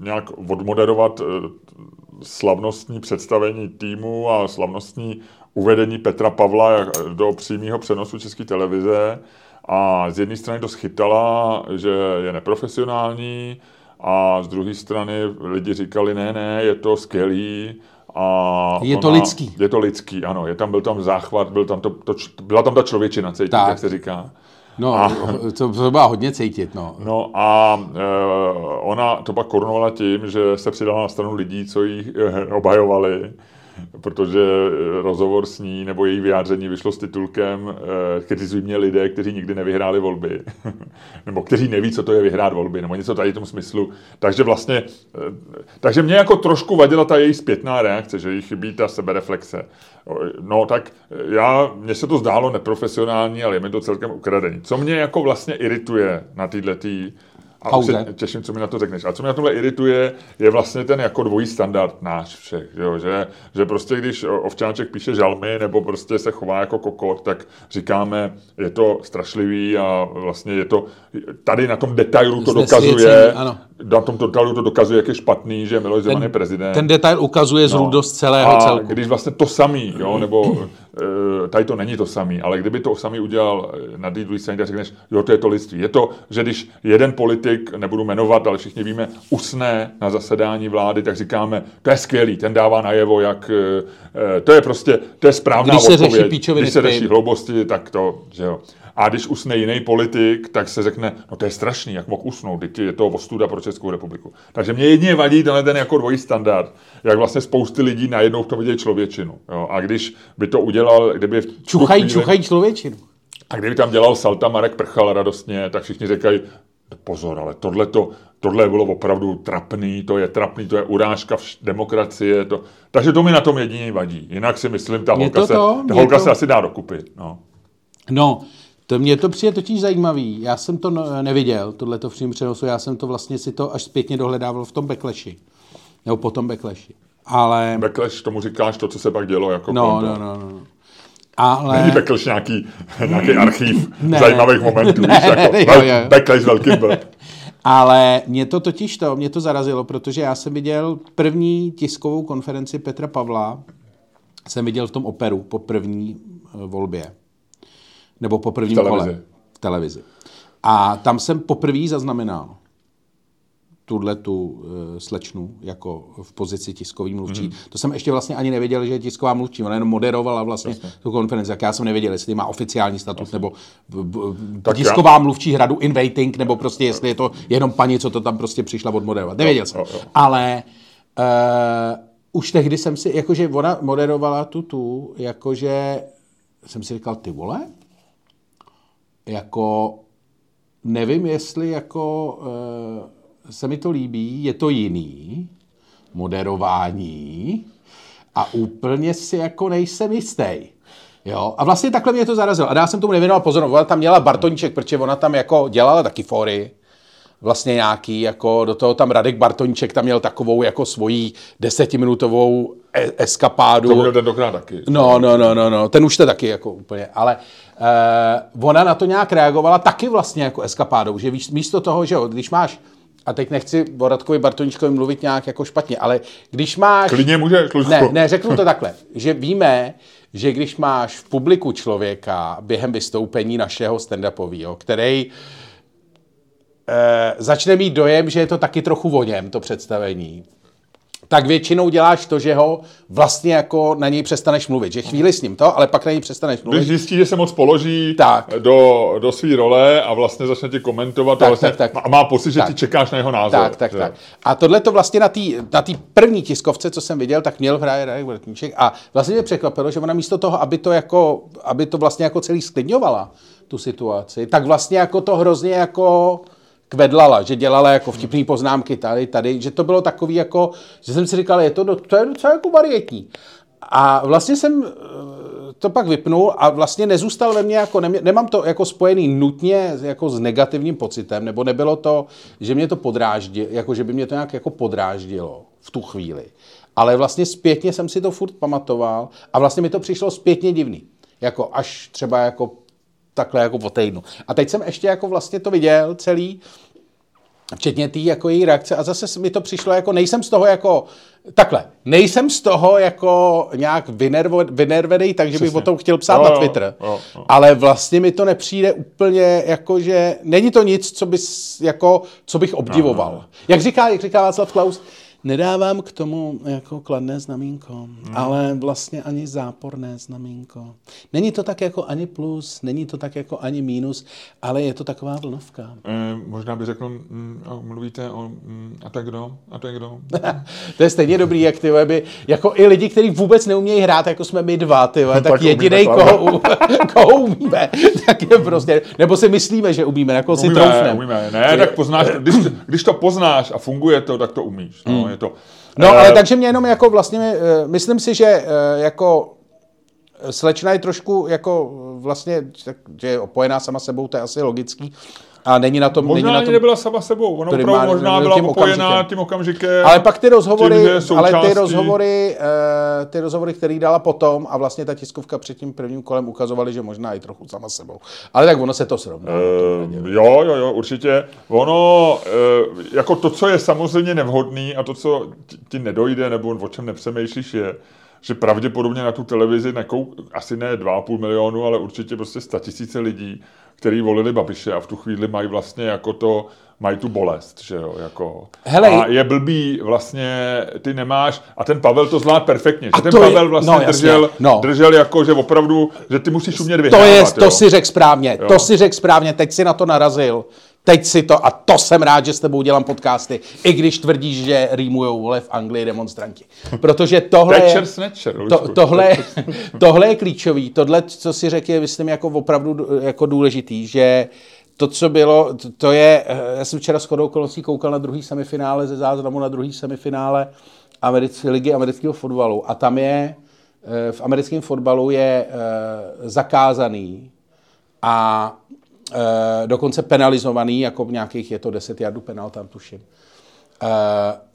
Speaker 1: nějak odmoderovat e, slavnostní představení týmu a slavnostní uvedení Petra Pavla jak- do přímého přenosu České televize. A z jedné strany to schytala, že je neprofesionální, a z druhé strany lidi říkali, ne, ne, je to skvělý. A
Speaker 2: Je to lidský.
Speaker 1: Je to lidský, ano. Je tam, byl tam záchvat, byl tam to, to, byla tam ta člověčina, cítit,
Speaker 2: Tak.
Speaker 1: jak se říká.
Speaker 2: No,
Speaker 1: A-
Speaker 2: to, to byla hodně cítit, no.
Speaker 1: No a e, ona to pak korunovala tím, že se přidala na stranu lidí, co jí e, obhajovali, protože eh, rozhovor s ní nebo její vyjádření vyšlo s titulkem e, Kritizují mě lidé, kteří nikdy nevyhráli volby, nebo kteří neví, co to je vyhrát volby, nebo něco tady v tom smyslu. Takže vlastně, e, takže mě jako trošku vadila ta její zpětná reakce, že jí chybí ta sebereflexe. No tak já, mně se to zdálo neprofesionální, ale je mi to celkem ukradený. Co mě jako vlastně irituje na této a už se těším, co mi na to řekneš. A co mě na tomhle irituje, je vlastně ten jako dvojí standard náš všech. že Jo? Že, že prostě když ovčáček píše žalmy nebo prostě se chová jako kokot, tak říkáme, je to strašlivý a vlastně je to, tady na tom detailu to dokazuje,
Speaker 2: ano.
Speaker 1: na tom detailu to dokazuje, jak je špatný, že Miloš Zeman je prezident.
Speaker 2: ten detail ukazuje zrůdost celého
Speaker 1: a
Speaker 2: celku.
Speaker 1: když vlastně to samý, jo, nebo e, tady to není to samý, ale kdyby to samý udělal eh, na druhé straně, tak řekneš, jo, to je to lidství. Je to, že když jeden politik, nebudu jmenovat, ale všichni víme, usne na zasedání vlády, tak říkáme, to je skvělý, ten dává najevo, jak e, to je prostě, to je správná
Speaker 2: Když se řeší
Speaker 1: odpověď. když se řeší hloubosti, tak to, že jo. A když usne jiný politik, tak se řekne, no to je strašný, jak mohl usnout, teď je to ostuda pro Českou republiku. Takže mě jedině vadí tenhle ten jako dvojí standard, jak vlastně spousty lidí najednou v tom vidějí člověčinu. Jo. A když by to udělal, kdyby
Speaker 2: Čuchají,
Speaker 1: chvíli-
Speaker 2: čuchají člověčinu.
Speaker 1: a kdyby tam dělal salta Marek Prchal radostně, tak všichni říkají, pozor, ale tohle tohle bylo opravdu trapný, to je trapný, to je urážka vš- demokracie. To... Takže to mi na tom jedině vadí. Jinak si myslím, ta
Speaker 2: Je
Speaker 1: holka,
Speaker 2: to
Speaker 1: se,
Speaker 2: to,
Speaker 1: ta holka
Speaker 2: to-
Speaker 1: se asi dá dokupy. No.
Speaker 2: No, to mě to přijde totiž zajímavý. Já jsem to no- neviděl, tohleto v přímém přenosu. Já jsem to vlastně si to až zpětně dohledával v tom Backlashu. Nebo po tom Backlashu. Ale...
Speaker 1: Backlash, tomu říkáš to, co se pak dělo jako
Speaker 2: No,
Speaker 1: konto.
Speaker 2: no, no, no. Ale...
Speaker 1: Není Backlash nějaký, nějaký archív
Speaker 2: Ne.
Speaker 1: zajímavých momentů,
Speaker 2: Ne,
Speaker 1: víš, jako
Speaker 2: jo,
Speaker 1: vel-
Speaker 2: jo.
Speaker 1: Backlash velký blb.
Speaker 2: Ale mě to totiž to, mě to zarazilo, protože já jsem viděl první tiskovou konferenci Petra Pavla, jsem viděl v tom operu po první eh, volbě. Nebo po prvním
Speaker 1: V televizi.
Speaker 2: kole. V televizi. A tam jsem poprvé zaznamenal tuhle tu uh, slečnu jako v pozici tiskový mluvčí.
Speaker 1: Mhm.
Speaker 2: Mm. To jsem ještě vlastně ani nevěděl, že je tisková mluvčí. Ona jenom moderovala vlastně tu konferenci, tak já jsem nevěděl, jestli má oficiální statut nebo v, v,
Speaker 1: Tak já-
Speaker 2: tisková mluvčí hradu in waiting, nebo prostě jestli je to jenom paní, co to tam prostě přišla odmoderovat. Nevěděl jsem.
Speaker 1: jo, jo.
Speaker 2: Ale uh, už tehdy jsem si, jakože ona moderovala tu tu, jakože jsem si říkal, ty vole, jako nevím, jestli jako uh, se mi to líbí, je to jiný, moderování a úplně si jako nejsem jistý. Jo, a vlastně takhle mě to zarazilo. A já jsem tomu nevěnoval pozornost. Ona tam měla Bartoníček, protože ona tam jako dělala taky fory. Vlastně nějaký, jako do toho tam Radek Bartoníček tam měl takovou jako svoji desetiminutovou e- eskapádu.
Speaker 1: To byl tentokrát taky.
Speaker 2: No, no, no, no, no, ten už to taky jako úplně, ale uh, ona na to nějak reagovala taky vlastně jako eskapádou, že víš, místo toho, že jo, když máš, a teď nechci o Radkovi Bartoničkovi mluvit nějak jako špatně, ale když máš...
Speaker 1: Klidně může, Klusko.
Speaker 2: Ne, ne, řeknu to takhle, že víme, že když máš v publiku člověka během vystoupení našeho stand-upového, který eh, začne mít dojem, že je to taky trochu o něm, to představení, tak většinou děláš to, že ho vlastně jako na něj přestaneš mluvit. Že chvíli s ním to, ale pak na něj přestaneš
Speaker 1: Když
Speaker 2: mluvit.
Speaker 1: zjistí, že se moc položí
Speaker 2: Tak.
Speaker 1: do, do své role a vlastně začne ti komentovat
Speaker 2: Tak,
Speaker 1: a vlastně
Speaker 2: tak, tak.
Speaker 1: má- má pocit, že
Speaker 2: Tak.
Speaker 1: ty čekáš na jeho názor.
Speaker 2: Tak, tak,
Speaker 1: že?
Speaker 2: tak. A tohle to vlastně na té na tý první tiskovce, co jsem viděl, tak měl hraje Radek Vrtníček a vlastně mě překvapilo, že ona místo toho, aby to, jako, aby to vlastně jako celý sklidňovala, tu situaci, tak vlastně jako to hrozně jako kvedlala, že dělala jako vtipné poznámky tady, tady, že to bylo takový jako, že jsem si říkal, je to, to je docela jako varietní. A vlastně jsem eh, to pak vypnul a vlastně nezůstal ve mně jako, nemám to jako spojený nutně jako s negativním pocitem, nebo nebylo to, že mě to podráždilo, jako že by mě to nějak jako podráždilo v tu chvíli. Ale vlastně zpětně jsem si to furt pamatoval a vlastně mi to přišlo zpětně divný. Jako až třeba jako takhle jako po týdnu. A teď jsem ještě jako vlastně to viděl celý, včetně té jako její reakce a zase mi to přišlo jako, nejsem z toho jako, takhle, nejsem z toho jako nějak vynervo, vynervený, takže Přesně. bych o tom chtěl psát jo, na Twitter, jo, jo. ale vlastně mi to nepřijde úplně jako, že není to nic, co, bys, jako, co bych obdivoval. Aha. Jak říká, jak říká Václav Klaus, Nedávám k tomu jako kladné znamínko, hmm. ale vlastně ani záporné znamínko. Není to tak jako ani plus, není to tak jako ani minus, ale je to taková vlnovka.
Speaker 1: E, možná by řekl, mm, mluvíte o mm, a tak kdo, a to je kdo.
Speaker 2: to je stejně dobrý, jak ty by, jako i lidi, kteří vůbec neumějí hrát, jako jsme my dva, ty tak, tak jediný, koho, koho umíme, tak je prostě, nebo si myslíme, že umíme, jako umíme, si troufneme.
Speaker 1: Umíme, ne, tak poznáš, když, když to poznáš a funguje to, tak to umíš. No. Hmm je to...
Speaker 2: No, ale uh, takže mě jenom jako vlastně, uh, myslím si, že uh, jako slečna je trošku jako vlastně, že je opojená sama sebou, to je asi logický, a není na tom...
Speaker 1: Možná
Speaker 2: není
Speaker 1: na tom, nebyla sama sebou, ona opravdu možná byla tím opojená okamžikem. tím okamžikem.
Speaker 2: Ale pak ty rozhovory, tím, ale ty rozhovory, uh, ty rozhovory, které dala potom a vlastně ta tiskovka před tím prvním kolem ukazovaly, že možná i trochu sama sebou. Ale tak ono se to srovná.
Speaker 1: Uh, jo, jo, jo, určitě. Ono, uh, jako to, co je samozřejmě nevhodný a to, co ti nedojde nebo o čem nepřemýšlíš, je, že pravděpodobně na tu televizi nekou, asi ne 2,5 milionu, ale určitě prostě 100 tisíce lidí, který volili Babiše a v tu chvíli mají vlastně jako to, mají tu bolest, že jo, jako. Hele, a je blbý vlastně, ty nemáš, a ten Pavel to zvládl perfektně, že ten Pavel vlastně no, držel, no. držel jako, že opravdu, že ty musíš umět vyhrávat.
Speaker 2: To
Speaker 1: je,
Speaker 2: to jo. si řekl správně, jo. to si řekl správně, teď si na to narazil. Teď si to, a to jsem rád, že s tebou dělám podcasty, i když tvrdíš, že rýmujou vole v Anglii demonstranti. Protože tohle
Speaker 1: je,
Speaker 2: to, tohle, tohle je klíčový. Tohle, co si řekl, je, myslím, jako opravdu jako důležitý, že to, co bylo, to, to je, eh, já jsem včera s chodou okolností koukal na druhý semifinále ze záznamu na druhý semifinále americké ligy amerického fotbalu a tam je, eh, v americkém fotbalu je eh, zakázaný a e, dokonce penalizovaný, jako v nějakých, je to 10 jardů penal, tam tuším, e,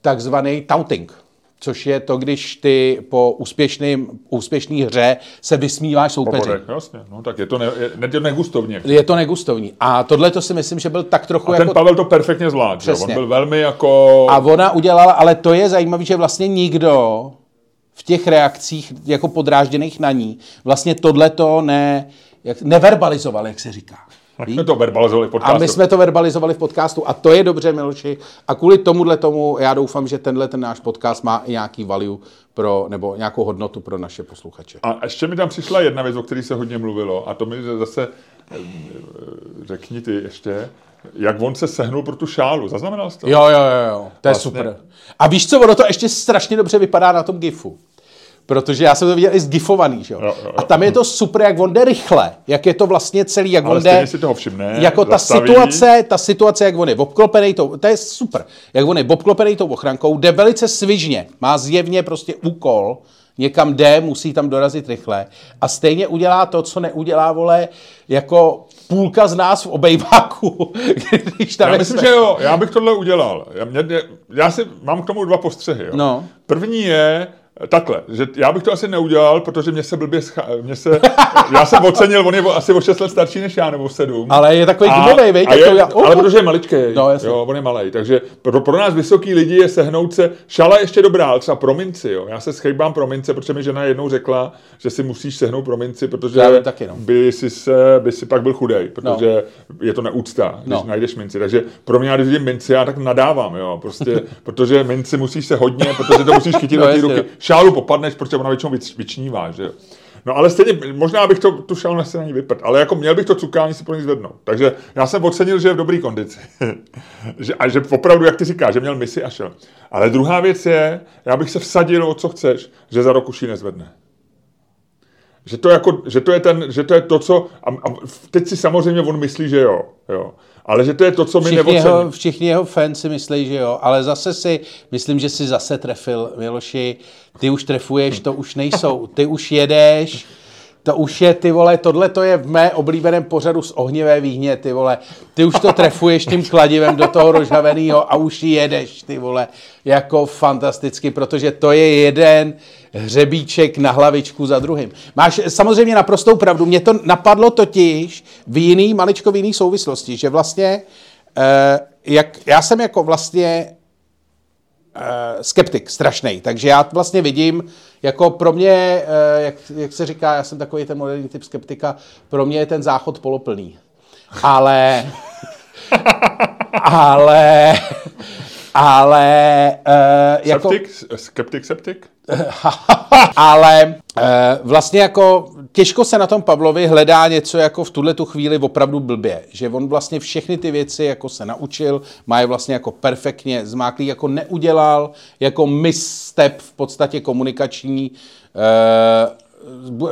Speaker 2: takzvaný touting, což je to, když ty po úspěšným, úspěšný hře se vysmíváš soupeři.
Speaker 1: jasně, no tak je to, ne, je, je to negustovní.
Speaker 2: Je to negustovní. A tohle to si myslím, že byl tak trochu
Speaker 1: a
Speaker 2: jako...
Speaker 1: ten Pavel to perfektně zvládl, on byl velmi jako...
Speaker 2: A ona udělala, ale to je zajímavé, že vlastně nikdo v těch reakcích jako podrážděných na ní vlastně tohle to ne jak, neverbalizoval, jak se říká.
Speaker 1: My jsme to verbalizovali v podcastu.
Speaker 2: A my jsme to verbalizovali v podcastu a to je dobře, Miloši. A kvůli tomuhle tomu já doufám, že tenhle ten náš podcast má i nějaký value pro, nebo nějakou hodnotu pro naše posluchače.
Speaker 1: A ještě mi tam přišla jedna věc, o které se hodně mluvilo a to mi zase eh, řekni ty ještě, jak on se sehnul pro tu šálu. Zaznamenal jsi to?
Speaker 2: Jo, jo, jo, to je vlastně. super. A víš co, ono to ještě strašně dobře vypadá na tom GIFu. Protože já jsem to viděl i zgifovaný, že jo? Jo, jo, A tam je to super, jak on jde rychle, jak je to vlastně celý, jak
Speaker 1: Ale
Speaker 2: on jde.
Speaker 1: si toho všimne,
Speaker 2: jako ta situace, ta situace, jak on je obklopený tou, to je super, jak on je obklopený tou ochrankou, jde velice svižně, má zjevně prostě úkol, někam jde, musí tam dorazit rychle a stejně udělá to, co neudělá, vole, jako půlka z nás v obejváku.
Speaker 1: Když tam já myslím, že jo, já bych tohle udělal. Já, mě, já si mám k tomu dva postřehy. Jo. No. První je, Takhle, že já bych to asi neudělal, protože mě se blbě scha... mě se, já jsem ocenil, on je asi o 6 let starší než já, nebo 7.
Speaker 2: Ale je takový gumový, veď?
Speaker 1: Je, já, oh, ale protože je maličký, no, jo, on je malý, takže pro, pro, nás vysoký lidi je sehnout se, šala ještě dobrá, třeba prominci, jo. Já se schejbám promince, protože mi žena jednou řekla, že si musíš sehnout prominci, protože taky, no. by, si se, by si pak byl chudej, protože no. je to neúcta, když no. najdeš minci. Takže pro mě, když vidím minci, já tak nadávám, jo, prostě, protože minci musíš se hodně, protože to musíš chytit no, na ty ruky šálu popadneš, protože ona většinou vyčnívá, že jo. No ale stejně, možná bych to, tu šálu na ní vyprt, ale jako měl bych to cukání si pro ní zvednout. Takže já jsem ocenil, že je v dobré kondici. že, a že opravdu, jak ty říkáš, že měl misi a šel. Ale druhá věc je, já bych se vsadil o co chceš, že za rok už ji nezvedne. že to, jako, že to je ten, že to je to, co, a, a teď si samozřejmě on myslí, že jo, jo. Ale že to je to, co my
Speaker 2: všichni jeho, všichni jeho fans si myslí, že jo, ale zase si, myslím, že si zase trefil, Miloši, ty už trefuješ, to už nejsou, ty už jedeš, to už je, ty vole, tohle to je v mé oblíbeném pořadu z ohnivé výhně, ty vole. Ty už to trefuješ tím kladivem do toho rožhaveného a už jedeš, ty vole, jako fantasticky, protože to je jeden hřebíček na hlavičku za druhým. Máš samozřejmě naprostou pravdu, mě to napadlo totiž v jiný, maličko v jiný souvislosti, že vlastně, eh, jak, já jsem jako vlastně skeptik, strašný. Takže já vlastně vidím, jako pro mě, uh, jak, jak se říká, já jsem takový ten moderní typ skeptika, pro mě je ten záchod poloplný. Ale, ale, ale,
Speaker 1: uh, jako... Septik? Skeptik, septik?
Speaker 2: ale uh, vlastně jako těžko se na tom Pavlovi hledá něco jako v tuhle tu chvíli opravdu blbě, že on vlastně všechny ty věci jako se naučil, má je vlastně jako perfektně zmáklý, jako neudělal, jako misstep v podstatě komunikační, uh,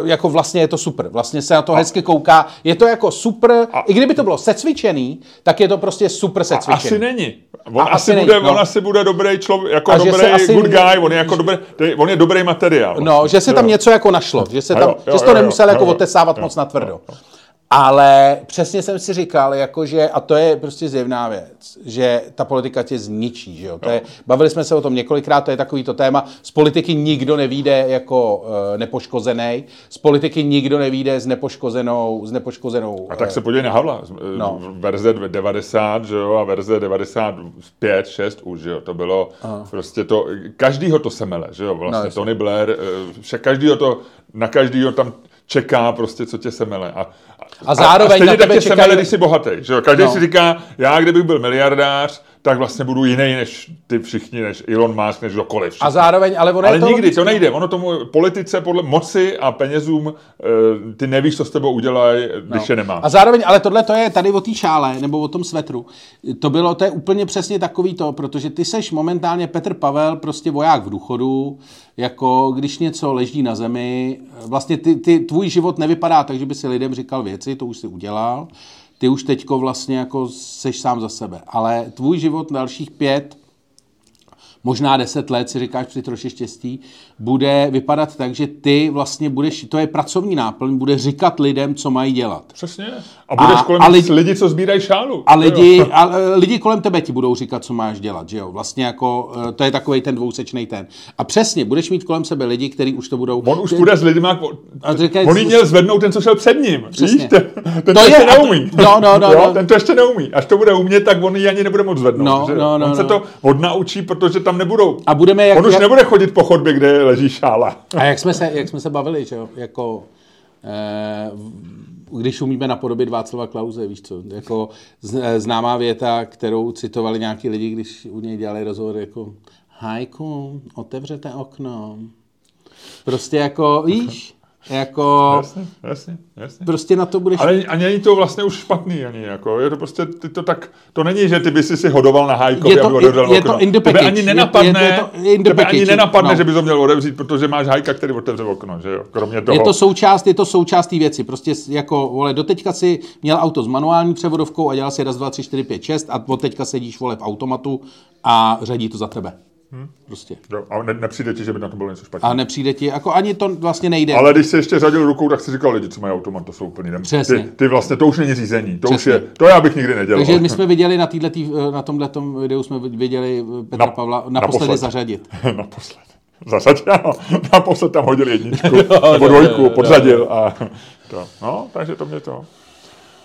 Speaker 2: jako vlastně je to super. Vlastně se na to a, hezky kouká. Je to jako super, a, i kdyby to bylo secvičený, tak je to prostě super secvičený.
Speaker 1: Asi není. On, a asi, asi, bude, není, no. on asi bude dobrý člověk, jako a dobrý asi, good guy, on je jako dobrý, on je dobrý materiál.
Speaker 2: No, že se tam jo. něco jako našlo, že se tam, jo, jo, že to nemusel jo, jako jo, otesávat jo, moc natvrdo. Jo, jo. Ale přesně jsem si říkal, jakože, a to je prostě zjevná věc, že ta politika tě zničí. Že jo? To je, bavili jsme se o tom několikrát, to je takový to téma. Z politiky nikdo nevíde jako uh, nepoškozený, z politiky nikdo nevíde s nepoškozenou, s nepoškozenou
Speaker 1: A tak se podívej na Havla, no. verze 90, že jo, a verze 95, 6 už, že jo, to bylo Aha. prostě to, každýho to semele, že jo, vlastně no, Tony Blair, eh, však každýho to, na každýho tam čeká prostě, co tě semele. A,
Speaker 2: a zároveň a, stejně na tebe
Speaker 1: tak tě čekají... semele, když jsi bohatý. Že jo? Každý no. si říká, já kdybych byl miliardář, tak vlastně budu jiný než ty všichni, než Elon Musk, než kdokoliv.
Speaker 2: A zároveň, ale ono
Speaker 1: Ale
Speaker 2: to
Speaker 1: nikdy to nejde. Ono tomu politice podle moci a penězům, eh, ty nevíš, co s tebou udělají, když no. je nemá.
Speaker 2: A zároveň, ale tohle to je tady o té šále, nebo o tom svetru. To bylo, to je úplně přesně takový to, protože ty seš momentálně Petr Pavel, prostě voják v důchodu, jako když něco leží na zemi, vlastně ty, ty, tvůj život nevypadá tak, že by si lidem říkal věci, to už si udělal ty už teďko vlastně jako seš sám za sebe. Ale tvůj život dalších pět, možná deset let, si říkáš při troši štěstí, bude vypadat tak, že ty vlastně budeš, to je pracovní náplň, bude říkat lidem, co mají dělat.
Speaker 1: Přesně. A budeš a, kolem a lidi, lidi, co sbírají šálu.
Speaker 2: A lidi, a lidi kolem tebe ti budou říkat, co máš dělat, že jo? Vlastně jako, eh, to je takový ten dvousečný ten. A přesně, budeš mít kolem sebe lidi, kteří už to budou...
Speaker 1: On už bude s lidmi, on měl zvednout ten, co šel před ním. Přesně. Víš? Ten, ten
Speaker 2: to,
Speaker 1: to
Speaker 2: ještě
Speaker 1: je, neumí.
Speaker 2: No, no, no,
Speaker 1: jo?
Speaker 2: no.
Speaker 1: Ten to ještě neumí. Až to bude umět, tak on ji ani nebude moc zvednout.
Speaker 2: No,
Speaker 1: že?
Speaker 2: no, no,
Speaker 1: on
Speaker 2: no.
Speaker 1: se to odnaučí, protože tam nebudou.
Speaker 2: A budeme jak,
Speaker 1: on už
Speaker 2: jak...
Speaker 1: nebude chodit po chodbě, kde leží šála.
Speaker 2: A jak jsme se, jak jsme se bavili, že jo, jako, eh, když umíme napodobit Václava Klauze, víš co, jako eh, známá věta, kterou citovali nějaký lidi, když u něj dělali rozhovor, jako Hajku, otevřete okno. Prostě jako, víš, jako...
Speaker 1: Jasně, jasně, jasně.
Speaker 2: Prostě na to budeš...
Speaker 1: Ale ani není to vlastně už špatný, ani jako, je to prostě, ty to tak, to není, že ty bys si hodoval na hajkovi,
Speaker 2: je to,
Speaker 1: aby odevřel
Speaker 2: je, je to in the
Speaker 1: Tebe ani nenapadne,
Speaker 2: je, je to
Speaker 1: tebe ani nenapadne, no. že bys ho měl odevřít, protože máš hajka, který otevře okno, že jo, kromě toho.
Speaker 2: Je to součást, je to součást té věci, prostě jako, vole, doteďka si měl auto s manuální převodovkou a dělal si raz, dva, tři, čtyři, pět, šest a od teďka sedíš, vole, v automatu a řadí to za tebe. Hmm. Prostě.
Speaker 1: Jo, a ne, nepřijde ti, že by na to bylo něco špatně.
Speaker 2: A nepřijde ti, jako ani to vlastně nejde.
Speaker 1: Ale když se ještě řadil rukou, tak si říkal, lidi, co mají automat, to jsou úplně nem... Ty, ty, vlastně, to už není řízení, to Přesně. už je, to já bych nikdy nedělal.
Speaker 2: Takže my jsme viděli na, týhletý, na tomhle videu, jsme viděli Petra na, Pavla naposledy naposled. zařadit.
Speaker 1: naposled. Zařadil, ano. Naposled tam hodil jedničku, nebo dvojku, podřadil a to. No, takže to mě to.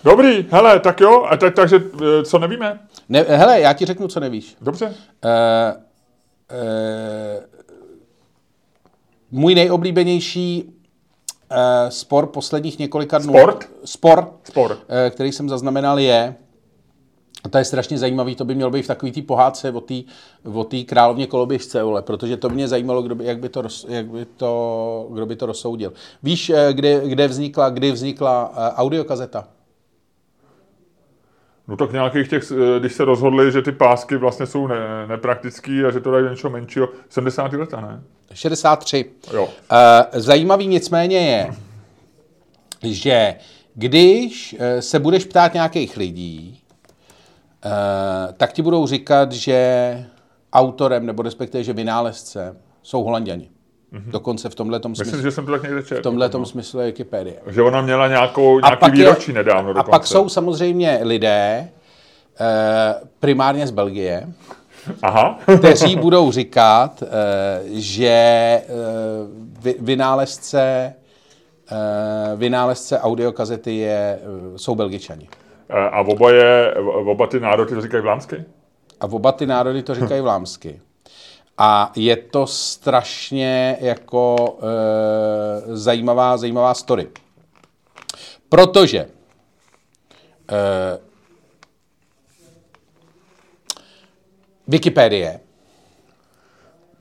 Speaker 1: Dobrý, hele, tak jo, a tak, takže eh, co nevíme?
Speaker 2: Ne, hele, já ti řeknu, co nevíš.
Speaker 1: Dobře. Uh,
Speaker 2: můj nejoblíbenější uh, spor posledních několika dnů.
Speaker 1: Sport?
Speaker 2: Spor.
Speaker 1: Spor. Uh,
Speaker 2: který jsem zaznamenal je, a to je strašně zajímavý, to by mělo být v takový té pohádce o té královně koloběžce, vole, protože to mě zajímalo, kdo by, jak, by to, jak by to, kdo by to rozsoudil. Víš, kde, kde vznikla, kdy vznikla audiokazeta?
Speaker 1: No tak nějakých těch, eh, když se rozhodli, že ty pásky vlastně jsou ne, nepraktický a že to dají něco menšího, 70. leta, ne?
Speaker 2: 63.
Speaker 1: Jo.
Speaker 2: Uh, zajímavý nicméně je, že když eh, se budeš ptát nějakých lidí, eh, tak ti budou říkat, že autorem, nebo respektive, že vynálezce jsou holanděni. Mm-hmm. Dokonce v tomhle
Speaker 1: Myslím,
Speaker 2: smyslu.
Speaker 1: že jsem to tak někde četl.
Speaker 2: V tomhle smyslu je Wikipedie.
Speaker 1: Že ona měla nějakou, nějaký
Speaker 2: pak je-
Speaker 1: výročí nedávno
Speaker 2: A
Speaker 1: dokonce.
Speaker 2: pak jsou samozřejmě lidé, eh, primárně z Belgie,
Speaker 1: Aha.
Speaker 2: kteří budou říkat, eh, že eh, vy- vynálezce, vynálezce audiokazety je, jsou Belgičani.
Speaker 1: A oboje, oba ty národy to říkají vlámsky?
Speaker 2: A oba ty národy to říkají vlámsky. A je to strašně jako e, zajímavá, zajímavá story. Protože e, Wikipedie.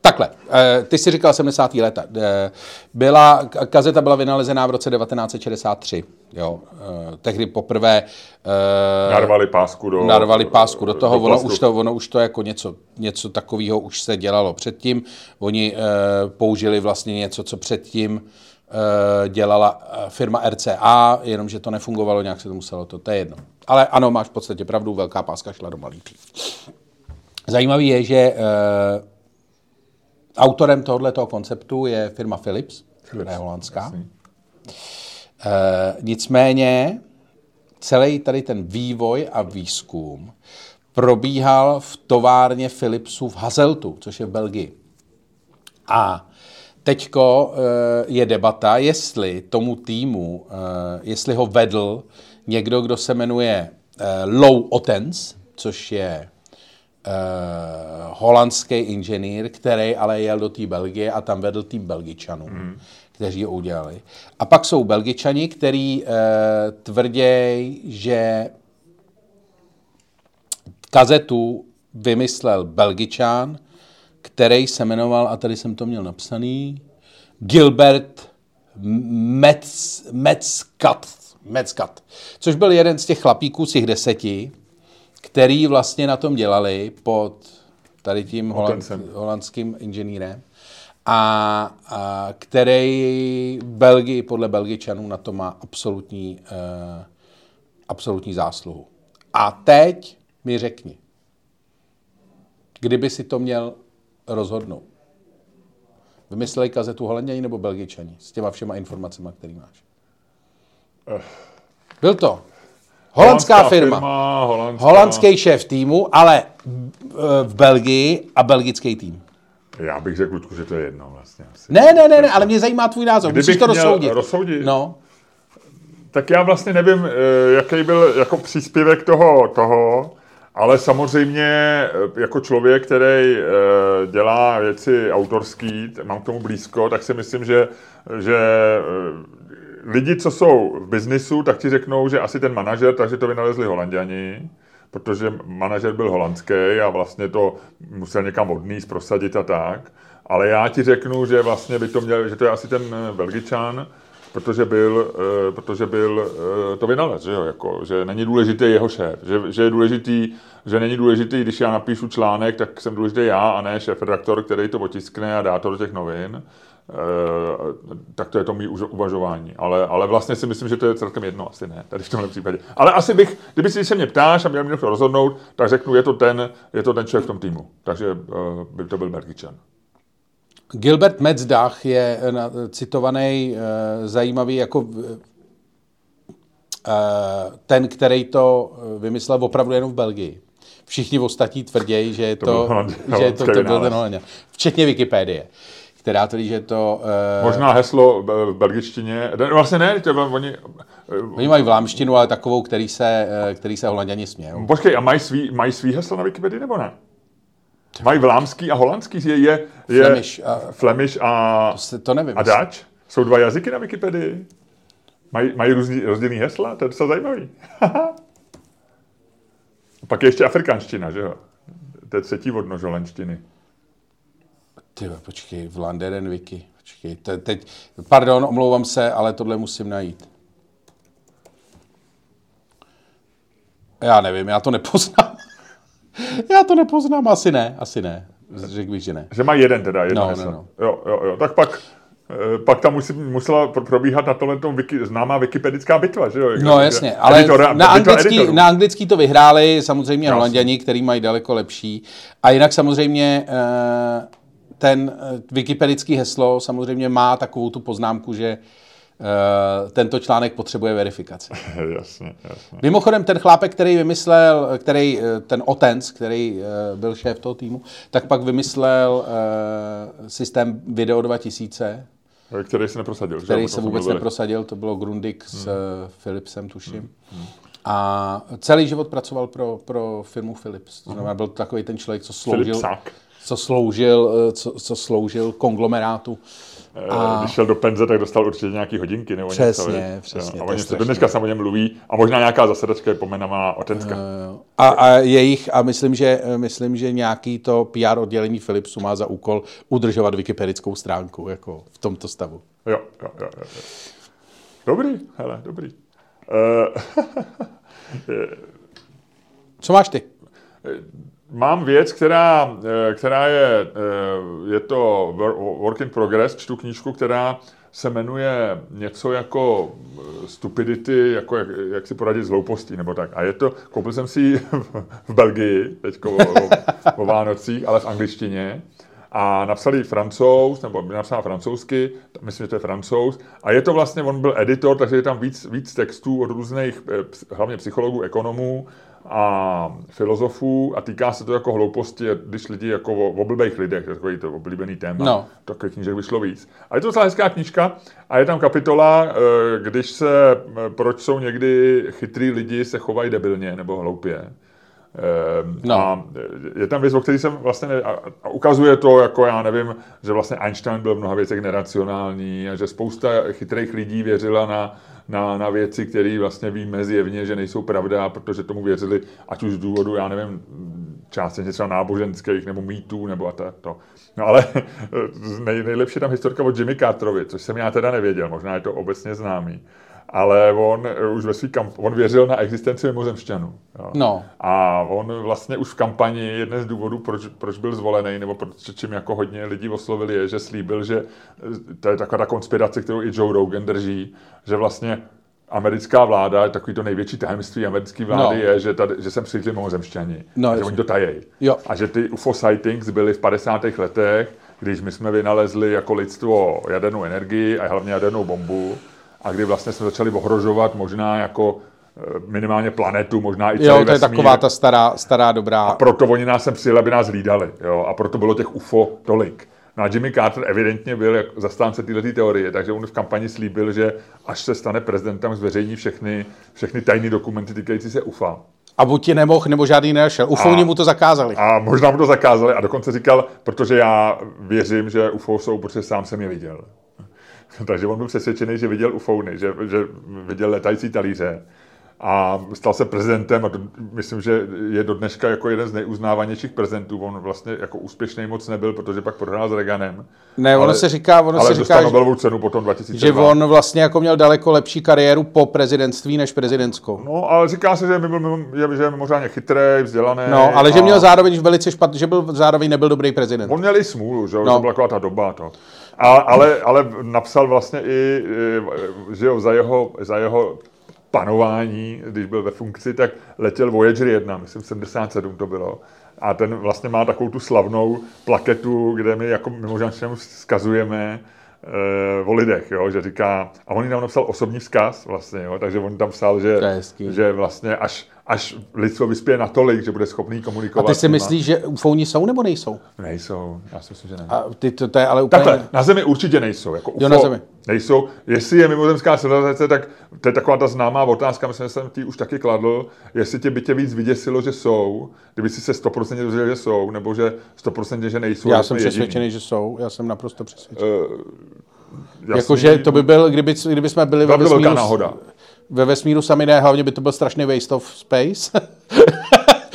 Speaker 2: Takhle, eh, ty jsi říkal 70. leta. Eh, Byla, kazeta byla vynalezená v roce 1963. Jo. Eh, Tehdy poprvé
Speaker 1: Narvali pásku do...
Speaker 2: narvali pásku do toho, ono
Speaker 1: plastu.
Speaker 2: už to, ono už to jako něco, něco takového už se dělalo předtím. Oni použili vlastně něco, co předtím dělala firma RCA, jenomže to nefungovalo, nějak se to muselo, to, to je jedno. Ale ano, máš v podstatě pravdu, velká páska šla do malých. Zajímavý je, že autorem tohoto konceptu je firma Philips, která je holandská. E, nicméně celý tady ten vývoj a výzkum probíhal v továrně Philipsu v Hazeltu, což je v Belgii. A teďko eh, je debata, jestli tomu týmu, eh, jestli ho vedl někdo, kdo se jmenuje Lou Otens, což je holandský inženýr, který ale jel do té Belgie a tam vedl tým Belgičanů, mm. kteří ho udělali. A pak jsou Belgičani, kteří eh, tvrdějí, že kazetu vymyslel Belgičan, který se jmenoval, a tady jsem to měl napsaný, Gilbert Metz, Metzkat, Metzkat, což byl jeden z těch chlapíků, z těch deseti, který vlastně na tom dělali pod tady tím holand, holandským inženýrem a, a který Belgii, podle Belgičanů na to má absolutní, uh, absolutní zásluhu. A teď mi řekni, kdyby si to měl rozhodnout. Vymysleli kazetu Holanděni nebo Belgičani s těma všema informacemi, které máš? Byl to holandská firma,
Speaker 1: firma holandská.
Speaker 2: holandský šéf týmu, ale eh, v Belgii a belgický tým.
Speaker 1: Já bych řekl, Ludku, že to je jedno vlastně asi.
Speaker 2: Ne, ne, ne, ne, ale mě zajímá tvůj názor.
Speaker 1: Kdybych
Speaker 2: Musíš to
Speaker 1: měl
Speaker 2: rozsoudit.
Speaker 1: rozsoudit?
Speaker 2: No,
Speaker 1: Tak já vlastně nevím, eh, jaký byl jako příspěvek toho, toho ale samozřejmě eh, jako člověk, který dělá věci autorský, mám k tomu blízko, tak si myslím, že, že lidi, co jsou v biznisu, tak ti řeknou, že asi ten manažer, takže to vynalezli holanděni, protože manažer byl holandský a vlastně to musel někam odníst, prosadit a tak. Ale já ti řeknu, že vlastně by to měl, že to je asi ten eh, Belgičan, protože byl, eh, protože byl eh, to vynalez, že, jo, jako, že není důležitý jeho šéf, že, že je důležitý, že není důležitý, když já napíšu článek, tak jsem důležitý já a ne šéf redaktor, který to otiskne a dá to do těch novin. Eh, tak to je to mý už- uvažování. Ale, ale vlastně si myslím, že to je celkem jedno, asi ne, tady v tomhle případě. Ale asi bych, kdyby si se mě ptáš a měl mě to rozhodnout, tak řeknu, je to ten, je to ten člověk v tom týmu. Takže eh, by to byl Belgičan.
Speaker 2: Gilbert Metzdach je eh, citovaný zajímavý jako ten, který to vymyslel opravdu jenom v Belgii. Všichni ostatní tvrději, že je to,
Speaker 1: byl holand-
Speaker 2: že je to, to byl ten. Holanděn. Včetně Wikipedie, která tvrdí, že to... eh,
Speaker 1: Možná heslo eh, v belgičtině, vlastně ne, to je, oni, eh,
Speaker 2: Oni mají vlámštinu, ale takovou, který se, který se holanděni smějou.
Speaker 1: Počkej, a mají svý, mají svý heslo na Wikipedii nebo ne? Mají vlámský a holandský, je, je, je
Speaker 2: Flemish a-
Speaker 1: Flemish a,
Speaker 2: To, se, to nevím.
Speaker 1: a Dutch? Jsou dva jazyky na Wikipedii? Mají, mají různý, rozdílný hesla? To je docela zajímavý. Pak je ještě afrikanština, že jo? To je třetí odnož holandštiny.
Speaker 2: Ty, počkej, Vlanderen Wiki. Počkej, te, teď, pardon, omlouvám se, ale tohle musím najít. Já nevím, já to nepoznám. já to nepoznám, asi ne, asi ne. Řekl bych, že ne.
Speaker 1: Že mají jeden teda, jedno
Speaker 2: No, no, no.
Speaker 1: Jo, jo, jo. Tak pak Eh, pak tam musí, musela probíhat na tohle tom wiki, známá wikipedická bitva, že jo?
Speaker 2: No jasně, ale editora, na, anglický, na anglický to vyhráli samozřejmě. Holanděni, který mají daleko lepší. A jinak samozřejmě eh, ten wikipedický heslo samozřejmě má takovou tu poznámku, že Uh, tento článek potřebuje verifikaci.
Speaker 1: jasně, jasně.
Speaker 2: Mimochodem, ten chlápek, který vymyslel, který, ten Otens, který byl šéf toho týmu, tak pak vymyslel systém Video 2000,
Speaker 1: který se neprosadil.
Speaker 2: Který se vůbec mluvili. neprosadil, to bylo Grundig s hmm. Philipsem, tuším. Hmm. Hmm. A celý život pracoval pro, pro firmu Philips. To znamená, byl takový ten člověk, co sloužil, co sloužil, co, co sloužil konglomerátu
Speaker 1: Eh, a... Když šel do penze, tak dostal určitě nějaký hodinky. Nebo
Speaker 2: přesně, něco, přesně.
Speaker 1: A oni se do dneška něm mluví a možná nějaká zasedačka je pomenovaná Otenská.
Speaker 2: Uh, a, a, jejich, a myslím že, myslím, že nějaký to PR oddělení Philipsu má za úkol udržovat wikipedickou stránku jako v tomto stavu.
Speaker 1: Jo, jo, jo. jo. Dobrý, hele, dobrý. Uh,
Speaker 2: Co máš ty?
Speaker 1: Mám věc, která, eh, která je, eh, je to work in progress, čtu knížku, která se jmenuje něco jako eh, stupidity, jako jak, jak si poradit s hloupostí, nebo tak. A je to, koupil jsem si ji v Belgii, teď o, o Vánocích, ale v angličtině. A napsali francouz, nebo napsal francouzsky, myslím, že to je francouz. A je to vlastně, on byl editor, takže je tam víc, víc textů od různých, hlavně psychologů, ekonomů, a filozofů a týká se to jako hlouposti, když lidi jako o, o blbých lidech, takový to oblíbený téma, no. takových knížek vyšlo víc. A je to docela hezká knížka a je tam kapitola, eh, když se, proč jsou někdy chytrý lidi se chovají debilně nebo hloupě. Ehm, no. A je tam věc, o který jsem vlastně, ne, a ukazuje to, jako já nevím, že vlastně Einstein byl v mnoha věcech neracionální a že spousta chytrých lidí věřila na, na, na věci, které vlastně víme zjevně, že nejsou pravda, protože tomu věřili, ať už z důvodu, já nevím, částečně třeba náboženských nebo mýtů nebo a to. to. No ale nej, nejlepší tam historka od Jimmy Carterovi, což jsem já teda nevěděl, možná je to obecně známý ale on eh, už ve svý kamp- on věřil na existenci mimozemšťanů. Jo.
Speaker 2: No.
Speaker 1: A on vlastně už v kampani, jedné z důvodů, proč, proč byl zvolený, nebo proč, čím jako hodně lidí oslovili, je, že slíbil, že eh, to je taková ta konspirace, kterou i Joe Rogan drží, že vlastně americká vláda, takový to největší tajemství americké vlády no. je, že, tady, že sem přišli mimozemšťani. No, a že oni to tají. A že ty UFO sightings byly v 50. letech, když my jsme vynalezli jako lidstvo jadernou energii a hlavně jadernou bombu a kdy vlastně jsme začali ohrožovat možná jako eh, minimálně planetu, možná i celý
Speaker 2: Jo, to
Speaker 1: vesmír.
Speaker 2: je taková ta stará, stará dobrá...
Speaker 1: A proto oni nás sem přijeli, aby nás hlídali. Jo? A proto bylo těch UFO tolik. No a Jimmy Carter evidentně byl jak zastánce této teorie, takže on v kampani slíbil, že až se stane prezidentem, zveřejní všechny, všechny tajné dokumenty týkající se UFA.
Speaker 2: A buď ti nemohl, nebo žádný nenašel. UFO a, mu to zakázali.
Speaker 1: A možná mu to zakázali a dokonce říkal, protože já věřím, že UFO jsou, protože sám jsem je viděl. Takže on byl přesvědčený, že viděl ufouny, že, že viděl letající talíře a stal se prezidentem a do, myslím, že je do dneška jako jeden z nejuznávanějších prezidentů. On vlastně jako úspěšný moc nebyl, protože pak prohrál s Reaganem.
Speaker 2: Ne, ono ale, se říká, ono
Speaker 1: ale
Speaker 2: se říká,
Speaker 1: Nobelovu cenu potom 2002.
Speaker 2: Že on vlastně jako měl daleko lepší kariéru po prezidentství než prezidentskou.
Speaker 1: No, ale říká se, že, byl, že je mimořádně chytrý, vzdělaný.
Speaker 2: No, ale a... že měl zároveň velice špatný, že byl zároveň nebyl dobrý prezident.
Speaker 1: On měl i smůlu, že no. to byla taková ta doba. To. A, ale, ale napsal vlastně i, že jo, za jeho, za jeho panování, když byl ve funkci, tak letěl Voyager 1, myslím 77 to bylo. A ten vlastně má takovou tu slavnou plaketu, kde my jako mimořádně vzkazujeme e, o lidech, jo, že říká, a on tam napsal osobní vzkaz vlastně, jo, takže on tam psal, že, že vlastně až, až lidstvo vyspěje natolik, že bude schopný komunikovat.
Speaker 2: A ty si myslíš, že ufouni jsou nebo nejsou?
Speaker 1: Nejsou, já si myslím, že ne.
Speaker 2: A ty, to, to je ale úplně...
Speaker 1: Takhle, na Zemi určitě nejsou. Jako UFO
Speaker 2: jo, na Zemi.
Speaker 1: Nejsou. Jestli je mimozemská civilizace, tak to je taková ta známá otázka, myslím, že jsem ti už taky kladl, jestli tě by tě víc vyděsilo, že jsou, kdyby si se 100% dozvěděl, že jsou, nebo že 100% že nejsou.
Speaker 2: Já jsem přesvědčený, že jsou, já jsem naprosto přesvědčený. Uh, Jakože to by byl, kdyby, kdyby jsme byli
Speaker 1: ve vesmíru, náhoda.
Speaker 2: Ve vesmíru sami ne, hlavně by to byl strašný waste of space.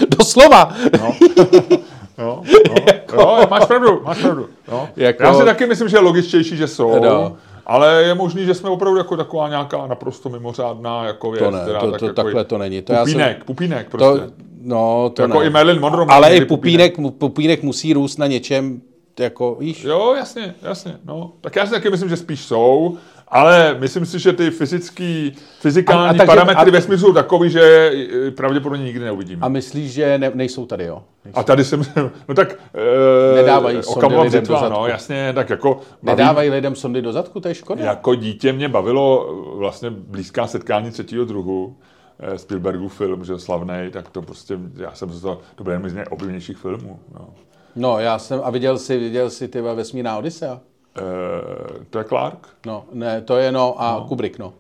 Speaker 2: Doslova.
Speaker 1: No. No, no, jako... jo, máš pravdu, máš pravdu. No. Jako... Já si taky myslím, že je logičtější, že jsou. No. Ale je možný, že jsme opravdu jako taková nějaká naprosto mimořádná jako věc.
Speaker 2: To ne, to, to, takhle to není. To
Speaker 1: pupínek, jsem... pupínek prostě.
Speaker 2: To, no, to
Speaker 1: jako
Speaker 2: ne.
Speaker 1: i Marilyn Monroe.
Speaker 2: Ale i pupínek, pupínek. pupínek musí růst na něčem, jako, víš?
Speaker 1: Jo, jasně, jasně, no. Tak já si taky myslím, že spíš jsou, ale myslím si, že ty fyzický, fyzikální
Speaker 2: A-
Speaker 1: a,
Speaker 2: takže-
Speaker 1: parametry
Speaker 2: a-
Speaker 1: vesmíru jsou takový, že eh, pravděpodobně nikdy neuvidíme.
Speaker 2: A myslíš, že ne, nejsou tady, jo?
Speaker 1: A tady jsem, no tak... E,
Speaker 2: Nedávají sondy lidem do zadku.
Speaker 1: no, jasně, tak jako... baví-
Speaker 2: Nedávají lidem sondy do zadku, to je škoda.
Speaker 1: Jako dítě mě bavilo vlastně blízká setkání třetího druhu, eh, Spielbergův film, že slavný, tak to prostě, já jsem se to, to byl jeden z nejoblíbenějších filmů. No.
Speaker 2: No, já jsem, a viděl jsi, viděl jsi ty vesmírná Odisea?
Speaker 1: E, to je Clark?
Speaker 2: No, ne, to je no a no. Kubrick, no.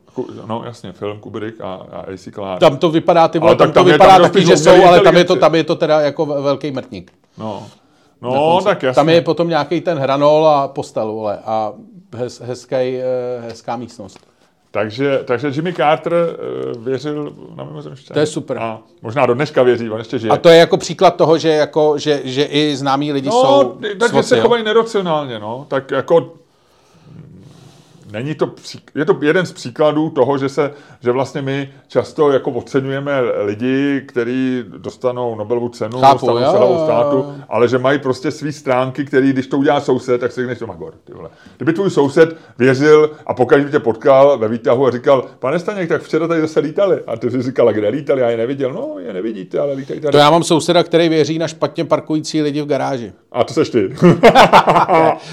Speaker 1: No jasně, film Kubrick a, a A.C. Clark.
Speaker 2: Tam to vypadá, ty vole,
Speaker 1: Ale
Speaker 2: tam
Speaker 1: tak
Speaker 2: to
Speaker 1: tam je-
Speaker 2: vypadá
Speaker 1: tam
Speaker 2: taky,
Speaker 1: dost
Speaker 2: že jsou, ale tam je to, tam je to teda jako ve- velký mrtník.
Speaker 1: No, no tak jasně.
Speaker 2: Tam je potom nějaký ten hranol a postel, vole, a hez, hezký, eh, hezká místnost.
Speaker 1: Takže, takže Jimmy Carter uh, věřil na mimozemšťany.
Speaker 2: To je super.
Speaker 1: A možná do dneška věří, on ještě žije.
Speaker 2: A to je jako příklad toho, že, jako, že, že i známí lidi
Speaker 1: no,
Speaker 2: jsou
Speaker 1: takže
Speaker 2: svoci,
Speaker 1: se chovají neracionálně, no. Tak jako Není to, je to jeden z příkladů toho, že, se, že vlastně my často jako oceňujeme lidi, kteří dostanou Nobelovu cenu,
Speaker 2: Chápu,
Speaker 1: dostanou
Speaker 2: jo,
Speaker 1: státu, ale že mají prostě svý stránky, který, když to udělá soused, tak si řekneš, to Magor, ty vole. Kdyby tvůj soused věřil a pokaždé tě potkal ve výtahu a říkal, pane Staněk, tak včera tady zase lítali. A ty jsi říkal, kde lítali? Já je neviděl. No, je nevidíte, ale lítají tady.
Speaker 2: To já mám souseda, který věří na špatně parkující lidi v garáži.
Speaker 1: A to seš ty.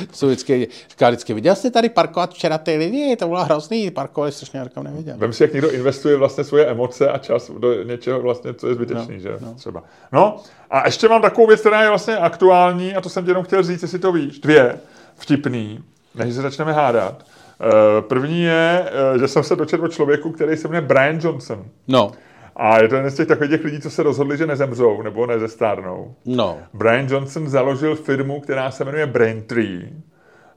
Speaker 2: To jsou vždycky, říká vždycky, viděl jste tady parkovat včera ty lidi, to bylo hrozný, parkovali strašně, já říkám, neviděl.
Speaker 1: Vem si, jak někdo investuje vlastně svoje emoce a čas do něčeho vlastně, co je zbytečný, no, že no. třeba. No a ještě mám takovou věc, která je vlastně aktuální a to jsem ti jenom chtěl říct, jestli to víš. Dvě, vtipný, než se začneme hádat. Eh, První je, eh, že jsem se dočetl o člověku, který se jmenuje Brian Johnson.
Speaker 2: No,
Speaker 1: A je to jeden z těch takových těch lidí, co se rozhodli, že nezemřou nebo nezestárnou.
Speaker 2: no.
Speaker 1: Brian Johnson založil firmu, která se jmenuje Braintree.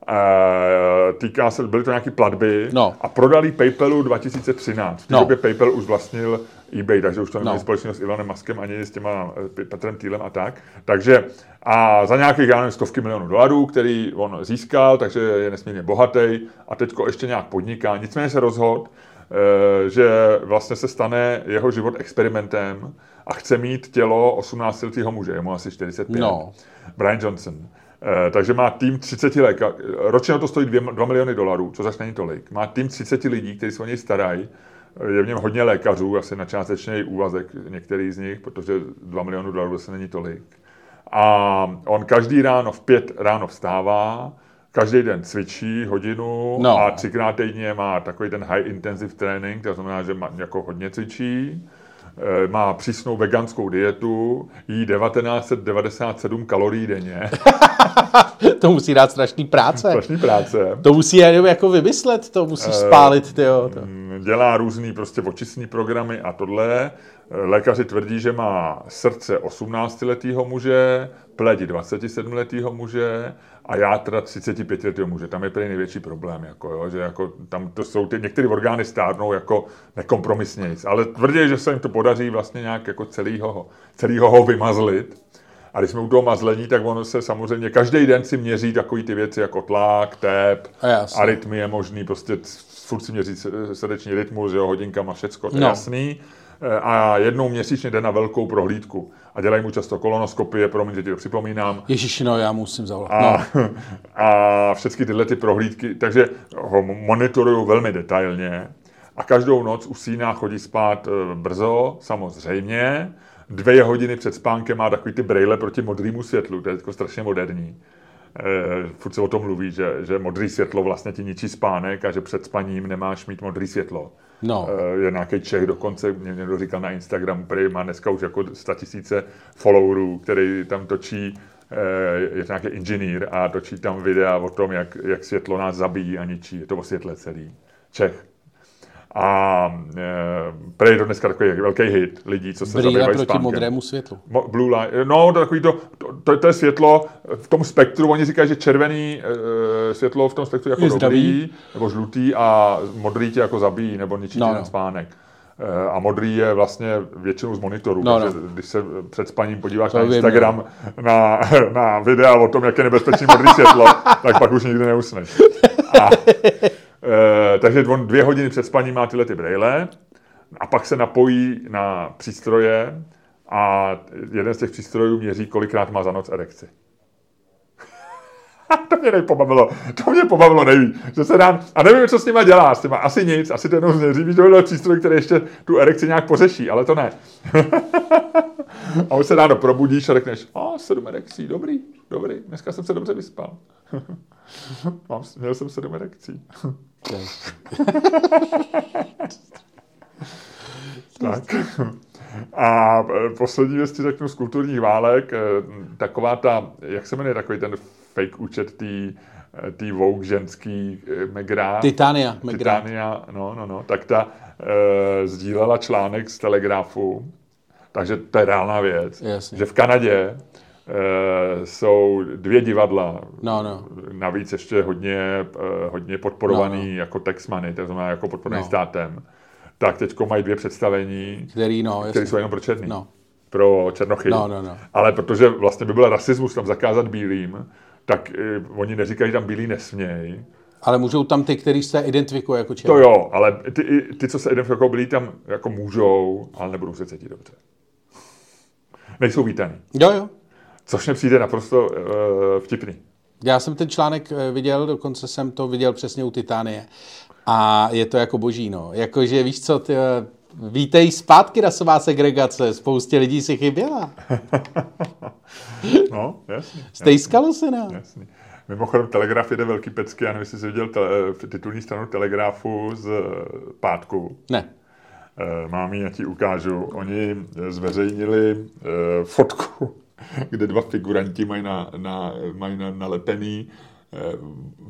Speaker 1: Uh, týká se, byly to nějaké platby
Speaker 2: No.
Speaker 1: a prodali PayPalu 2013. V té
Speaker 2: No.
Speaker 1: době PayPal už vlastnil eBay, takže už to neměli
Speaker 2: No.
Speaker 1: společnost s Elonem Muskem ani s těma eh, Petrem Thielem a tak. Takže a za nějakých, já nevím, stovky milionů dolarů, který on získal, takže je nesmírně bohatý a teďko ještě nějak podniká. Nicméně se rozhodl, eh, že vlastně se stane jeho život experimentem a chce mít tělo 18-letého muže, je mu asi 45.
Speaker 2: No.
Speaker 1: Brian Johnson. Eh, takže má tým 30 lékařů. Ročně to stojí 2, 2 miliony dolarů, co zase není tolik. Má tým 30 lidí, kteří se o něj starají. Je v něm hodně lékařů, asi na částečný úvazek některý z nich, protože 2 miliony dolarů zase není tolik. A on každý ráno v pět ráno vstává, každý den cvičí hodinu
Speaker 2: No.
Speaker 1: a třikrát týdně má takový ten high intensive training, to znamená, že má, jako hodně cvičí. Eh, Má přísnou veganskou dietu, jí 1997 kalorií denně,
Speaker 2: To musí dát strašný práce.
Speaker 1: strašný práce.
Speaker 2: To musí jenom jako vymyslet, to musí spálit, ty jo. To.
Speaker 1: Dělá různý prostě očistní programy a tohle. Lékaři tvrdí, že má srdce 18-letého muže, pleť 27-letého muže a játra 35-letého muže. Tam je prý největší problém, jako, jo, že jako, tam to jsou ty, některé orgány stárnou jako nekompromisněji, ale tvrdí, že se jim to podaří vlastně nějak jako celýho, celýho ho vymazlit. A když jsme u toho mazlení, tak ono se samozřejmě každý den si měří takový ty věci jako tlak, tep, arytmie možný, prostě furt si měří s- srdeční rytmus, jo, hodinkama, všecko, to je
Speaker 2: No.
Speaker 1: jasný. E, A jednou měsíčně jde na velkou prohlídku. A dělají mu často kolonoskopie, promiň, že ti to připomínám.
Speaker 2: Ježiši, no já musím zavolat.
Speaker 1: A,
Speaker 2: No.
Speaker 1: a všechny tyhle ty prohlídky, takže ho monitorují velmi detailně a každou noc usíná, chodí spát e, brzo, samozřejmě. Dvě hodiny před spánkem má takový ty brejle proti modrému světlu, to je jako strašně moderní. E, furt se o tom mluví, že, že modré světlo vlastně ti ničí spánek a že před spaním nemáš mít modré světlo.
Speaker 2: No.
Speaker 1: E, je nějaký Čech dokonce, mě někdo říkal na Instagramu, který má dneska už jako 100 tisíce followerů, který tam točí eh, je to nějaký inženýr a točí tam videa o tom, jak, jak světlo nás zabíjí a ničí. Je to o světle celý. Čech. A e, je to dneska takový velký hit lidí, co se
Speaker 2: Brýle
Speaker 1: zabývají
Speaker 2: proti
Speaker 1: spánkem.
Speaker 2: modrému světlu.
Speaker 1: Mo- Blue light. No, to, takový to, to, to, to, je světlo v tom spektru. Oni říkají, že červený e, světlo v tom spektru je jako
Speaker 2: Je
Speaker 1: dobrý,
Speaker 2: zdravý.
Speaker 1: nebo žlutý a modrý tě jako zabíjí, nebo ničí
Speaker 2: No,
Speaker 1: no,
Speaker 2: no.
Speaker 1: spánek. E, a modrý je vlastně většinou z monitoru,
Speaker 2: No,
Speaker 1: takže
Speaker 2: no.
Speaker 1: když se před spaním podíváš
Speaker 2: To
Speaker 1: na
Speaker 2: vím,
Speaker 1: Instagram na, na videa o tom, jak je nebezpečný modrý světlo, tak pak už nikdy neusneš. A, e, takže on dvě hodiny před spaním má tyhle ty brejle a pak se napojí na přístroje a jeden z těch přístrojů měří, kolikrát má za noc erekci. to mě nejpobavilo. To mě pobavilo nejvíc. Že se dá, a nevím, co s nima dělá. S těma asi nic, asi to jenom změří. Víš, to přístroj, který ještě tu erekci nějak pořeší, ale to ne. a už se ráno probudíš a řekneš, a sedm erekcí, dobrý, dobrý, dneska jsem se dobře vyspal. Mám, měl jsem sedm erekcí. tak. A e, poslední věc ti řeknu z kulturních válek, e, taková ta, jak se jmenuje takový ten fake účet tý, tý Vogue ženský Megra.
Speaker 2: Titania. Megra.
Speaker 1: Titania, no, no, no. Tak ta e, sdílela článek z Telegrafu, takže to je reálná věc,
Speaker 2: Jasně.
Speaker 1: že v Kanadě e, jsou dvě divadla,
Speaker 2: no, no.
Speaker 1: navíc ještě hodně, hodně podporovaný no, no. jako Texmany, to znamená jako podporovaný no. státem tak teď mají dvě představení,
Speaker 2: Který, no,
Speaker 1: které jsou jenom pro černý.
Speaker 2: No.
Speaker 1: Pro černochy.
Speaker 2: No, no, no.
Speaker 1: Ale protože vlastně by byl rasismus tam zakázat bílým, tak uh, oni neříkají, že tam bílí nesmějí.
Speaker 2: Ale můžou tam ty, kteří se identifikují jako černý.
Speaker 1: To jo, ale ty, ty, co se identifikují jako bílí, tam jako můžou, ale nebudou se cítit dobře. Nejsou vítaný.
Speaker 2: Jo, jo.
Speaker 1: Což mi přijde naprosto uh, vtipný.
Speaker 2: Já jsem ten článek eh, viděl, dokonce jsem to viděl přesně u Titánie. A je to jako boží, no. Jakože víš co, ty, vítej zpátky rasová segregace, spoustě lidí si chyběla.
Speaker 1: no, jasně.
Speaker 2: Stejskalo se nám.
Speaker 1: Jasný. Mimochodem, Telegraf jede velký pecky, já nevím, jestli jsi viděl tele, titulní stranu Telegrafu z pátku.
Speaker 2: Ne.
Speaker 1: Mám ji, já ti ukážu. Oni zveřejnili fotku, kde dva figuranti mají, na, na, mají na, nalepený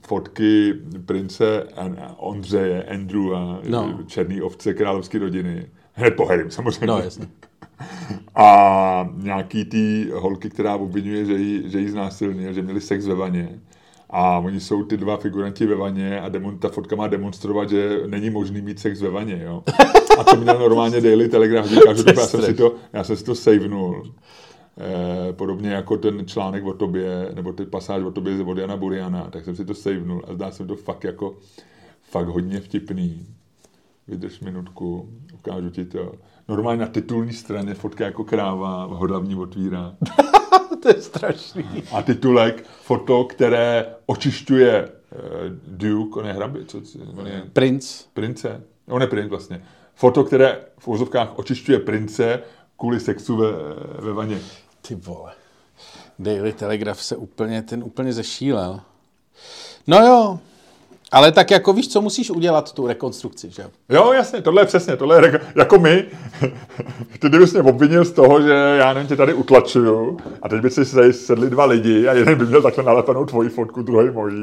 Speaker 1: fotky prince Ondřeje, Andrewa, no. černý ovce královské rodiny. Hned po Harrym, samozřejmě.
Speaker 2: No, jasně.
Speaker 1: A nějaký ty holky, která obvinuje, že jí, že jí znásilnil, že měli sex ve vaně. A oni jsou ty dva figuranti ve vaně a demon, ta fotka má demonstrovat, že není možný mít sex ve vaně, jo. A to měl normálně Daily Telegraph, říká, že já jsem si to, já jsem si to savenul. Eh, podobně jako ten článek o tobě, nebo ten pasáž o tobě od Jana Buriana, tak jsem si to savenul a zdá se mi to fakt jako fakt hodně vtipný. Vydrž minutku, ukážu ti to. Normálně na titulní straně fotka jako kráva, hodavní otvírá.
Speaker 2: to je strašný.
Speaker 1: A titulek, foto, které očišťuje uh, Duke, on je hrabi, co, on je?
Speaker 2: Prince.
Speaker 1: Prince, on je prince vlastně. Foto, které v úzovkách očišťuje prince kvůli sexu ve, ve vaně.
Speaker 2: Ty vole. Daily Telegraph se úplně, ten úplně zešílel. No jo, ale tak jako víš, co musíš udělat tu rekonstrukci, že
Speaker 1: jo? jasně, tohle je přesně, tohle je reko- jako my. Ty bys mě obvinil z toho, že já nevím, tě tady utlačuju a teď by si sedli dva lidi a jeden by měl takhle nalepenou tvoji fotku, druhý mojí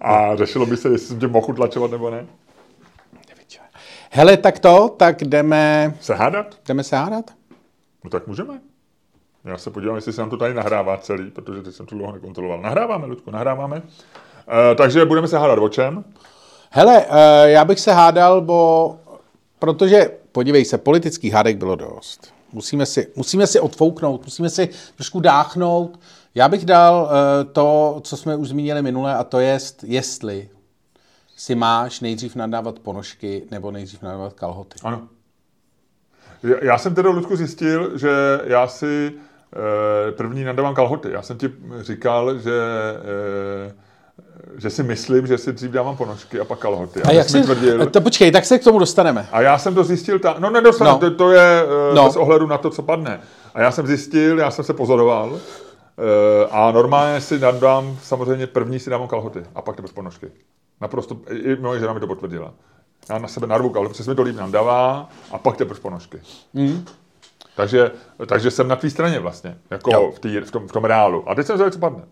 Speaker 1: a řešilo by se, jestli jsem tě mohl utlačovat nebo ne.
Speaker 2: Hele, tak to, tak jdeme...
Speaker 1: Se hádat?
Speaker 2: Jdeme se hádat?
Speaker 1: No tak můžeme. Já se podívám, jestli se nám to tady nahrává celý, protože teď jsem to dlouho nekontroloval. Nahráváme, Ludku, nahráváme. Uh, takže budeme se hádat o čem?
Speaker 2: Hele, uh, já bych se hádal, bo... protože, podívej se, politických hádek bylo dost. Musíme si, musíme si odfouknout, musíme si trošku dáchnout. Já bych dal uh, to, co jsme už zmínili minule, a to je, jestli si máš nejdřív nadávat ponožky nebo nejdřív nadávat kalhoty.
Speaker 1: Ano. Já jsem teda, Ludku, zjistil, že já si Eh, první nadávám kalhoty. Já jsem ti říkal, že eh, že si myslím, že si dřív dávám ponožky a pak kalhoty.
Speaker 2: A, a jak jsi, tvrdil, to počkej, tak se k tomu dostaneme.
Speaker 1: A já jsem to zjistil, ta, no nedostanu, no. To, to je uh, no. bez ohledu na to, co padne. A já jsem zjistil, já jsem se pozoroval uh, a normálně si nadám, samozřejmě první si dávám kalhoty a pak teprve ponožky. Naprosto, i moje žena mi to potvrdila. Já na sebe narvu kalhoty, protože mi to líp nadává a pak teprve ponožky. Mm. Takže, takže jsem na tvý straně vlastně, jako v, tý, v, tom, v tom reálu. A teď jsem zvědavý, co padne.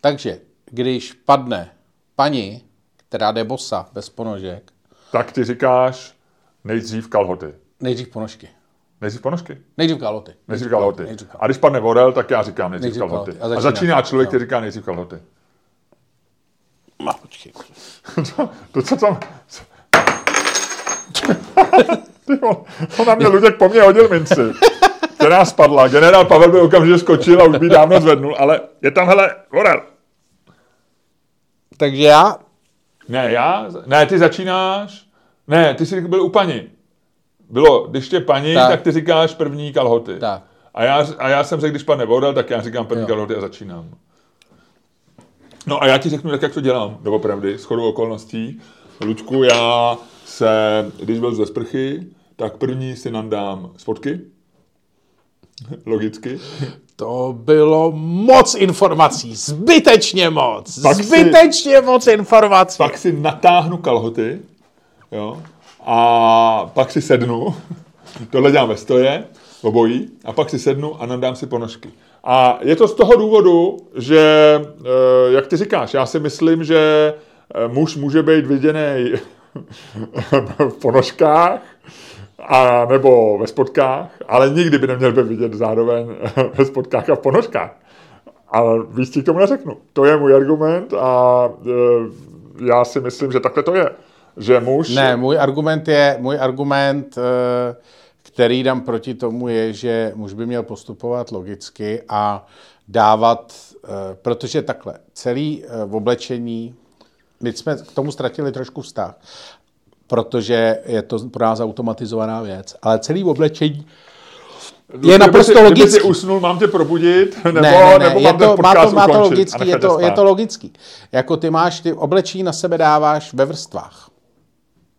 Speaker 2: Takže, když padne paní, která jde bosa, bez ponožek,
Speaker 1: tak ty říkáš nejdřív kalhoty.
Speaker 2: Nejdřív ponožky.
Speaker 1: Nejdřív ponožky?
Speaker 2: Nejdřív kalhoty.
Speaker 1: Nejdřív kalhoty. Nejdřív kalhoty. A když padne vodel, tak já říkám nejdřív, nejdřív kalhoty. kalhoty. A, začíná, a začíná člověk, který říká nejdřív kalhoty.
Speaker 2: No, počkej.
Speaker 1: to, to, co tam... on na mě Luděk po mně hodil minci, která spadla. Generál Pavel by okamžitě skočil a už by dávno zvednul, ale je tam, hele, Vorel.
Speaker 2: Takže já?
Speaker 1: Ne, já? Ne, ty začínáš. Ne, ty jsi byl u paní. Bylo, když tě paní, tak, tak ty říkáš první kalhoty.
Speaker 2: Tak.
Speaker 1: A já, a já jsem řekl, když padne vodel, tak já říkám první jo. kalhoty a začínám. No a já ti řeknu, jak, jak to dělám, doopravdy, s chodou okolností. Luďku, já se, když byl ze sprchy, tak první si nandám spotky, logicky.
Speaker 2: To bylo moc informací, zbytečně moc,
Speaker 1: Pak si-
Speaker 2: zbytečně moc informací.
Speaker 1: Pak si natáhnu kalhoty, jo, a pak si sednu, tohle dělám ve stoje, obojí, a pak si sednu a nandám si ponožky. A je to z toho důvodu, že, eh, jak ty říkáš, já si myslím, že eh, muž může být viděný v ponožkách, a nebo ve spotkách, ale nikdy by neměl být vidět zároveň ve spotkách a v ponožkách. Ale víc ti k tomu neřeknu. To je můj argument a e, já si myslím, že takhle to je. Že muž...
Speaker 2: Ne, můj argument je, můj argument, eh, který dám proti tomu, je, že muž by měl postupovat logicky a dávat, eh, protože takhle, celý eh, v oblečení, my jsme k tomu ztratili trošku vztah, protože je to pro nás automatizovaná věc, ale celý oblečení je naprosto
Speaker 1: kdyby si, Kdyby
Speaker 2: logický.
Speaker 1: si usnul, mám tě probudit, nebo,
Speaker 2: ne, ne, ne,
Speaker 1: nebo
Speaker 2: je
Speaker 1: mám
Speaker 2: to, má to, má to logický, je to, je to logický. Jako ty máš, ty oblečení na sebe dáváš ve vrstvách.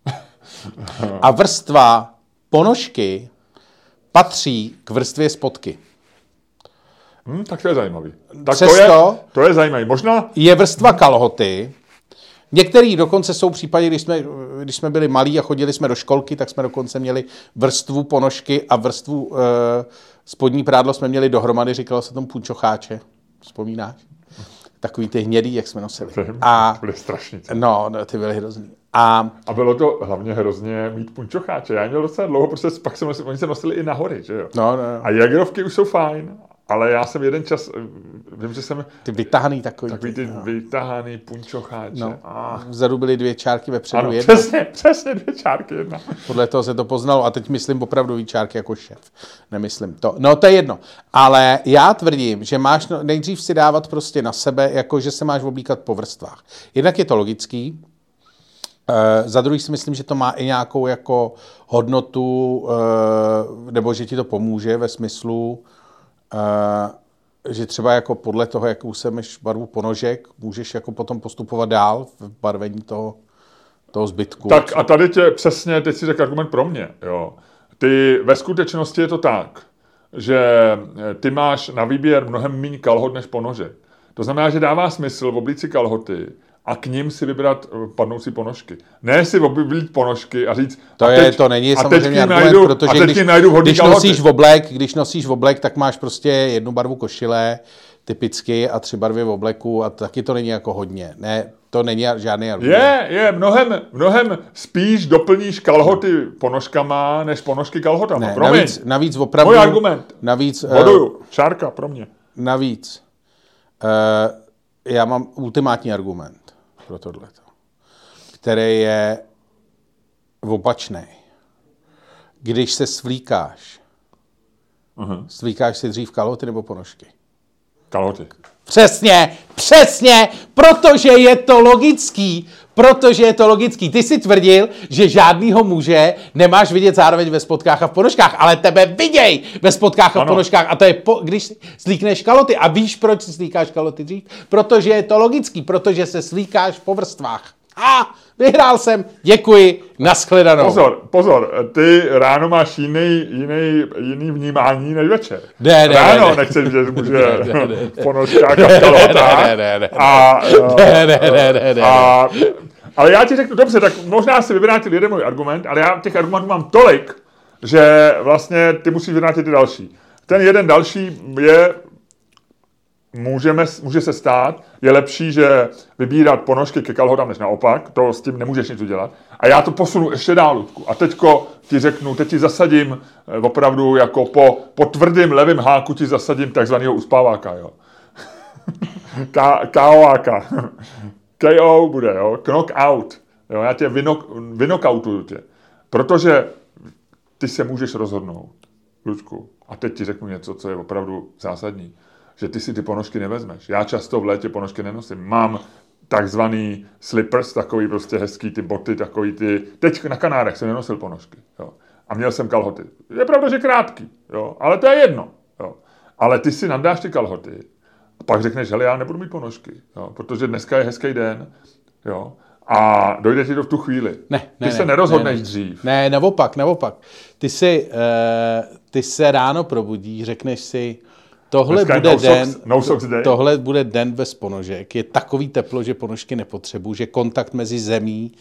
Speaker 2: A vrstva ponožky patří k vrstvě spodky.
Speaker 1: Hm, tak to je zajímavý. Tak
Speaker 2: Přesto-
Speaker 1: to je, to je zajímavý. Možná,
Speaker 2: Je vrstva kalhoty, Některý dokonce jsou případy, když jsme, když jsme byli malí a chodili jsme do školky, tak jsme dokonce měli vrstvu ponožky a vrstvu e, spodní prádlo jsme měli dohromady, říkalo se tomu punčocháče. Vzpomínáš? Takový ty hnědý, jak jsme nosili.
Speaker 1: a... Byly strašný.
Speaker 2: no, no, ty byly hrozný. A
Speaker 1: A bylo to hlavně hrozně mít punčocháče. Já měl docela dlouho, protože pak nosil, oni se nosili i nahory, že jo.
Speaker 2: no, no, no.
Speaker 1: A jagrovky už jsou fajn, ale já jsem jeden čas, eh, vím, že jsem
Speaker 2: ty vytahaný takový.
Speaker 1: takový ty
Speaker 2: no.
Speaker 1: vytahaný punčocháče.
Speaker 2: No.
Speaker 1: Ah.
Speaker 2: Vzadu byly dvě čárky, vepředu
Speaker 1: Ano,
Speaker 2: jedna.
Speaker 1: přesně, přesně dvě čárky jedna.
Speaker 2: Podle toho se to poznalo a teď myslím opravdu čárky jako šéf. Nemyslím to. No to je jedno. Ale já tvrdím, že máš no- nejdřív si dávat prostě na sebe, jako že se máš oblíkat po vrstvách. Jednak je to logický, Uh, za druhý si myslím, že to má i nějakou jako hodnotu, uh, nebo že ti to pomůže ve smyslu, uh, že třeba jako podle toho, jakou semeš barvu ponožek, můžeš jako potom postupovat dál v barvení toho, toho zbytku.
Speaker 1: Tak a tady tě přesně, teď si řekl argument pro mě, jo. Ty, ve skutečnosti je to tak, že eh, ty máš na výběr mnohem méně kalhot než ponožek. To znamená, že dává smysl v oblíci kalhoty a k ním si vybrat eh, padnoucí ponožky. Ne si oblít ponožky a říct...
Speaker 2: To,
Speaker 1: a
Speaker 2: je,
Speaker 1: teď,
Speaker 2: to není samozřejmě argument,
Speaker 1: najdu,
Speaker 2: protože
Speaker 1: a teď
Speaker 2: když,
Speaker 1: najdu
Speaker 2: když nosíš v oblek, když nosíš v oblek, tak máš prostě jednu barvu košile typicky a tři barvy v obleku a taky to není jako hodně. Ne, to není žádný argument.
Speaker 1: Je, je, mnohem, mnohem spíš doplníš kalhoty ponožkama, než ponožky kalhotama.
Speaker 2: Ne,
Speaker 1: Promiň,
Speaker 2: navíc, navíc opravdu...
Speaker 1: Můj argument.
Speaker 2: Navíc, eh,
Speaker 1: Boduju, čárka pro mě.
Speaker 2: navíc eh, já mám ultimátní argument pro tohleto, který je opačný. Když se svlíkáš,
Speaker 1: Uh-huh.
Speaker 2: svlíkáš si dřív kalhoty nebo ponožky?
Speaker 1: Kalhoty.
Speaker 2: Přesně, přesně, protože je to logický, protože je to logický. Ty si tvrdil, že žádnýho muže nemáš vidět zároveň ve spotkách a v ponožkách, ale tebe viděj ve spotkách a v ponožkách a to je, po, když slíkneš kaloty. A víš, proč si slíkáš kaloty dřív? Protože je to logický, protože se slíkáš po vrstvách. A vyhrál jsem, děkuji, nashledanou.
Speaker 1: Pozor, pozor, ty ráno máš jiný, jiný, jiný vnímání než večer.
Speaker 2: Ne, ne,
Speaker 1: ráno
Speaker 2: ne, ne.
Speaker 1: nechceš vidět muže
Speaker 2: Ne, ne, ne, ne. Ne, ne, ne, ne.
Speaker 1: A,
Speaker 2: Ne, ne, ne, ne, ne.
Speaker 1: a, ale já ti řeknu, dobře, tak možná si vyvrátil jeden můj argument, ale já těch argumentů mám tolik, že vlastně ty musíš vyvrátit ty další. Ten jeden další je, můžeme, může se stát, je lepší, že vybírat ponožky ke kalhotám, než naopak, to s tím nemůžeš nic udělat. A já to posunu ještě dál, Ludku. A teďko ti řeknu, teď ti zasadím eh, opravdu jako po, po tvrdým levém háku ti zasadím takzvaného uspáváka, jo. K- KOáka. KO bude, jo, knockout. Jo, já tě vynok, vynokautuju tě. Protože ty se můžeš rozhodnout, Lučku, a teď ti řeknu něco, co je opravdu zásadní, že ty si ty ponožky nevezmeš. Já často v létě ponožky nenosím. Mám takzvaný slippers, takový prostě hezký ty boty, takový ty... Teď na Kanárech jsem nenosil ponožky, jo. A měl jsem kalhoty. Je pravda, že krátký, jo, ale to je jedno, jo. Ale ty si nadáš ty kalhoty A pak řekneš, hele, já nebudu mít ponožky, jo, protože dneska je hezký den, jo, a dojde ti to v tu chvíli.
Speaker 2: Ne, ne,
Speaker 1: Ty se
Speaker 2: ne,
Speaker 1: nerozhodneš
Speaker 2: ne, ne.
Speaker 1: dřív.
Speaker 2: Ne, naopak, naopak. Ty si, uh, ty se ráno probudíš, řekneš si, tohle
Speaker 1: Dneska
Speaker 2: bude
Speaker 1: no
Speaker 2: den,
Speaker 1: socks- no socks day.
Speaker 2: tohle bude den bez ponožek. Je takový teplo, že ponožky nepotřebuji, že kontakt mezi zemí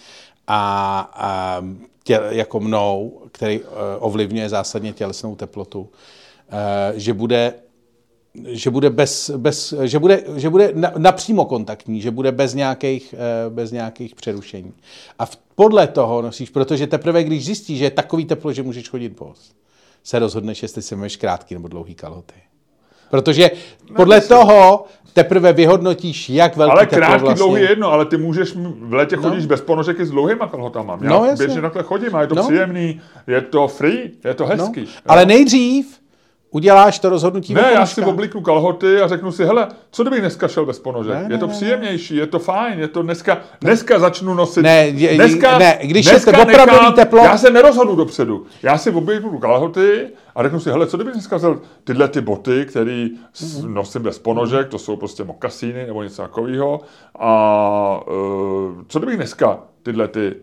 Speaker 2: a, a tě, jako mnou, který uh, ovlivňuje zásadně tělesnou teplotu, uh, že bude že bude, bez, bez, že bude, že bude na, napřímo kontaktní, že bude bez nějakých, eh, bez nějakých přerušení. A v, podle toho nosíš, protože teprve, když zjistíš, že je takový teplo, že můžeš chodit bos, se rozhodneš, jestli si máš krátký nebo dlouhý kalhoty. Protože podle toho teprve vyhodnotíš, jak velký
Speaker 1: Ale krátký,
Speaker 2: vlastně.
Speaker 1: dlouhý je jedno, ale ty můžeš, v létě chodíš bez ponožek i s dlouhýma kalhotama. Já
Speaker 2: No, jasně.
Speaker 1: běžně takhle chodím a je to
Speaker 2: No.
Speaker 1: příjemný, je to free, je to
Speaker 2: No.
Speaker 1: hezký. jo.
Speaker 2: Ale nejdřív uděláš to rozhodnutí
Speaker 1: Ne, já si oblíknu kalhoty a řeknu si, hele, co kdybych dneska šel bez ponožek?
Speaker 2: Ne, ne,
Speaker 1: je to
Speaker 2: ne, ne.
Speaker 1: příjemnější, je to fajn, je to dneska, dneska začnu nosit.
Speaker 2: Ne, je-
Speaker 1: dneska,
Speaker 2: ne, když je
Speaker 1: dneska
Speaker 2: to opravdový
Speaker 1: nechám-
Speaker 2: teplo-
Speaker 1: Já se nerozhodnu dopředu. Já si oblíknu kalhoty a řeknu si, hele, co kdybych dneska vzal tyhle ty boty, které
Speaker 2: Mhm.
Speaker 1: nosím bez ponožek, to jsou prostě mokasíny nebo něco takového. A uh, co kdybych dneska tyhle ty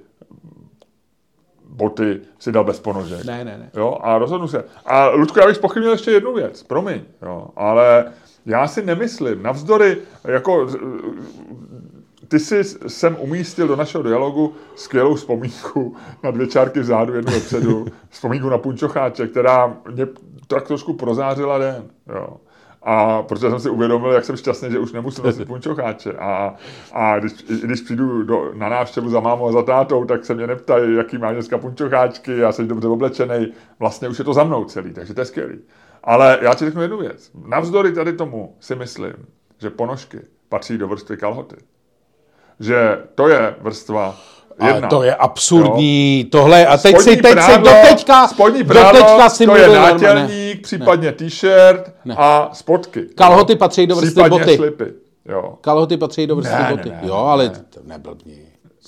Speaker 1: boty si dal bez ponožek.
Speaker 2: Ne, ne, ne.
Speaker 1: Jo, a rozhodnu se. A Ludku, já bych spochybnil ještě jednu věc, promiň, jo, ale já si nemyslím, navzdory, jako, ty jsi sem umístil do našeho dialogu skvělou vzpomínku na dvě čárky vzadu, jednu vepředu, vzpomínku na punčocháče, která mě tak trošku prozářila den, jo. A protože jsem si uvědomil, jak jsem šťastný, že už nemusím nosit punčocháče. A, a když, když přijdu do, na návštěvu za mámou a za tátou, tak se mě neptají, jaký má dneska punčocháčky, já jsem dobře oblečený. Vlastně už je to za mnou celý, takže to je skvělý. Ale já ti řeknu jednu věc. Navzdory tady tomu si myslím, že ponožky patří do vrstvy kalhoty. Že to je vrstva jedna.
Speaker 2: Ale to je absurdní, tohle, a teď
Speaker 1: Spodní
Speaker 2: si, teď si,
Speaker 1: prádlo-
Speaker 2: doteďka,
Speaker 1: spodní prádlo,
Speaker 2: doteďka si
Speaker 1: to je nátělník, případně t-shirt a spodky.
Speaker 2: Kalhoty patří do vrstvy boty.
Speaker 1: slipy. Jo.
Speaker 2: Kalhoty patří do vrstvy
Speaker 1: Ne, ne,
Speaker 2: boty.
Speaker 1: ne,
Speaker 2: jo,
Speaker 1: ne,
Speaker 2: ale
Speaker 1: ne.
Speaker 2: to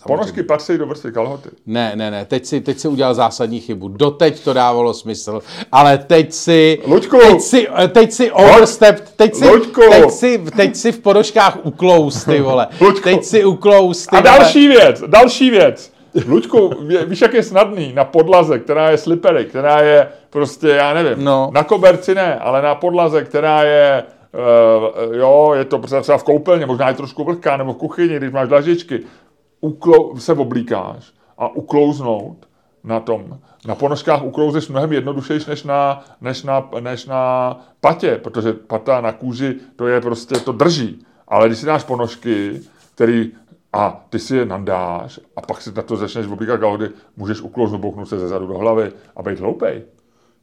Speaker 2: neblbni.
Speaker 1: Ponožky patří do vrstvy kalhoty.
Speaker 2: Ne, ne, ne, teď si, teď si udělal zásadní chybu. Doteď to dávalo smysl, ale teď si...
Speaker 1: Luďku!
Speaker 2: Teď si, teď si overstep, teď si,
Speaker 1: Luďku!
Speaker 2: teď si, teď si v ponožkách uklous, ty vole.
Speaker 1: Luďku!
Speaker 2: Teď si uklous, ty
Speaker 1: A
Speaker 2: vole.
Speaker 1: další věc, další věc. Luďku, ví- víš, jak je snadný na podlaze, která je slippery, která je prostě, já nevím,
Speaker 2: No.
Speaker 1: na koberci ne, ale na podlaze, která je, uh, jo, je to třeba v koupelně, možná je trošku vlhká, nebo v kuchyni, když máš dlažičky, uklou, se oblíkáš a uklouznout na tom. Na ponožkách uklouzeš mnohem jednodušejš než na, než, na, než na patě, protože pata na kůži, to je prostě, to drží. Ale když si dáš ponožky, který a ty si je nandáš a pak si na to začneš oblíkat kalhoty, můžeš uklouznout, bouchnout se ze zadu do hlavy a být hloupej.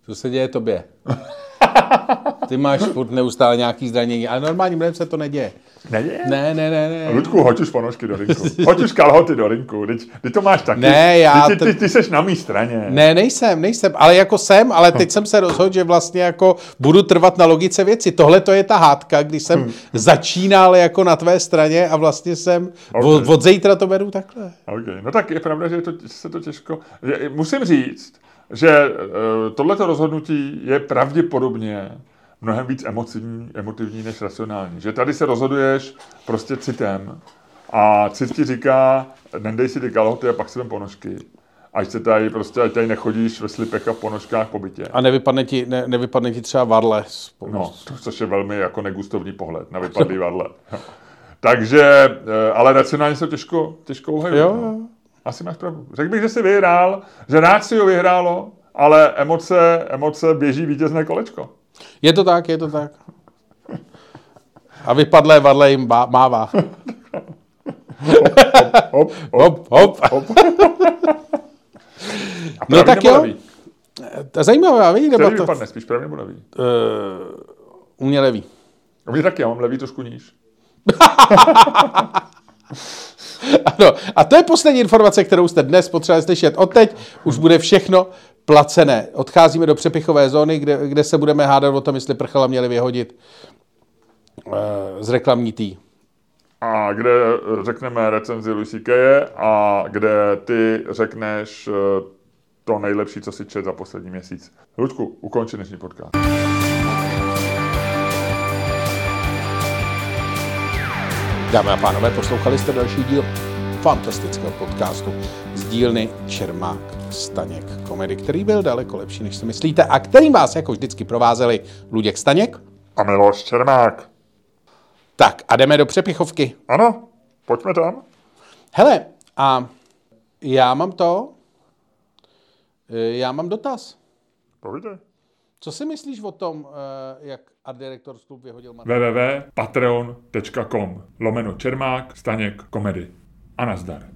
Speaker 2: Co se děje tobě? Ty máš furt neustále nějaký zranění, ale normálním lidem se to neděje.
Speaker 1: Neděje?
Speaker 2: Ne, ne, ne, ne.
Speaker 1: Ludku, hoď už ponožky do rinku. Hoď už kalhoty do rinku. Teď, ty to máš taky.
Speaker 2: Ne, já
Speaker 1: Ty, ty, ty, ty seš na mý straně.
Speaker 2: Ne, nejsem, nejsem, ale jako jsem, ale teď jsem se rozhodl, že vlastně jako budu trvat na logice věci. Tohle to je ta hádka, když jsem
Speaker 1: Hmm.
Speaker 2: začínal jako na tvé straně a vlastně jsem,
Speaker 1: Ok.
Speaker 2: od, od zítra to beru takhle.
Speaker 1: Okay. No tak je pravda, že, je to, že se to těžko... Že, musím říct, že uh, tohleto rozhodnutí je pravděpodobně mnohem víc emotivní, emotivní než racionální. Že tady se rozhoduješ prostě citem a cit ti říká, nendej si ty kalhoty a pak si vem ponožky. Ať se tady prostě, ať tady nechodíš ve slipech a v ponožkách po bytě.
Speaker 2: A nevypadne ti, ne, nevypadne ti třeba varle.
Speaker 1: No, to, což je velmi jako negustovní pohled na vypadlý vadle. Takže, eh, ale racionálně se to těžko, těžko uhají.
Speaker 2: Jo,
Speaker 1: no. Asi máš pravdu. Řekl bych, že jsi vyhrál, že rád si ho vyhrálo, ale emoce, emoce běží vítězné kolečko.
Speaker 2: Je to tak, je to tak. A vypadlé varle jim bá, mává.
Speaker 1: Hop,
Speaker 2: Hop, hop.
Speaker 1: hop. A
Speaker 2: No
Speaker 1: pravý
Speaker 2: tak jo. To je zajímavá,
Speaker 1: Který
Speaker 2: debata.
Speaker 1: vypadne, spíš pravý nebo levý?
Speaker 2: Uh, u mě levý.
Speaker 1: U mě taky, já mám levý trošku níž.
Speaker 2: Ano, a to je poslední informace, kterou jste dnes potřebovali slyšet. Odteď už bude všechno placené. Odcházíme do přepichové zóny, kde, kde se budeme hádat o tom, jestli prchala měli vyhodit uh, z reklamní tý.
Speaker 1: A kde eh, řekneme recenzi Lucy Keje a kde ty řekneš eh, to nejlepší, co si čet za poslední měsíc. Ludku, ukonči dnešní podcast.
Speaker 2: Dámy a pánové, poslouchali jste další díl fantastického podcastu z dílny Čermák Staněk komedy, který byl daleko lepší, než si myslíte a kterým vás jako vždycky provázeli Luděk Staněk.
Speaker 1: A Miloš Čermák.
Speaker 2: Tak a jdeme do přepichovky.
Speaker 1: Ano, pojďme tam.
Speaker 2: Hele, a já mám to, eh, já mám dotaz.
Speaker 1: Povídej.
Speaker 2: Co si myslíš o tom, eh, jak Art Directors Club vyhodil Martin?
Speaker 1: www.patreon.com lomeno Čermák Staněk komedy. A nazdar.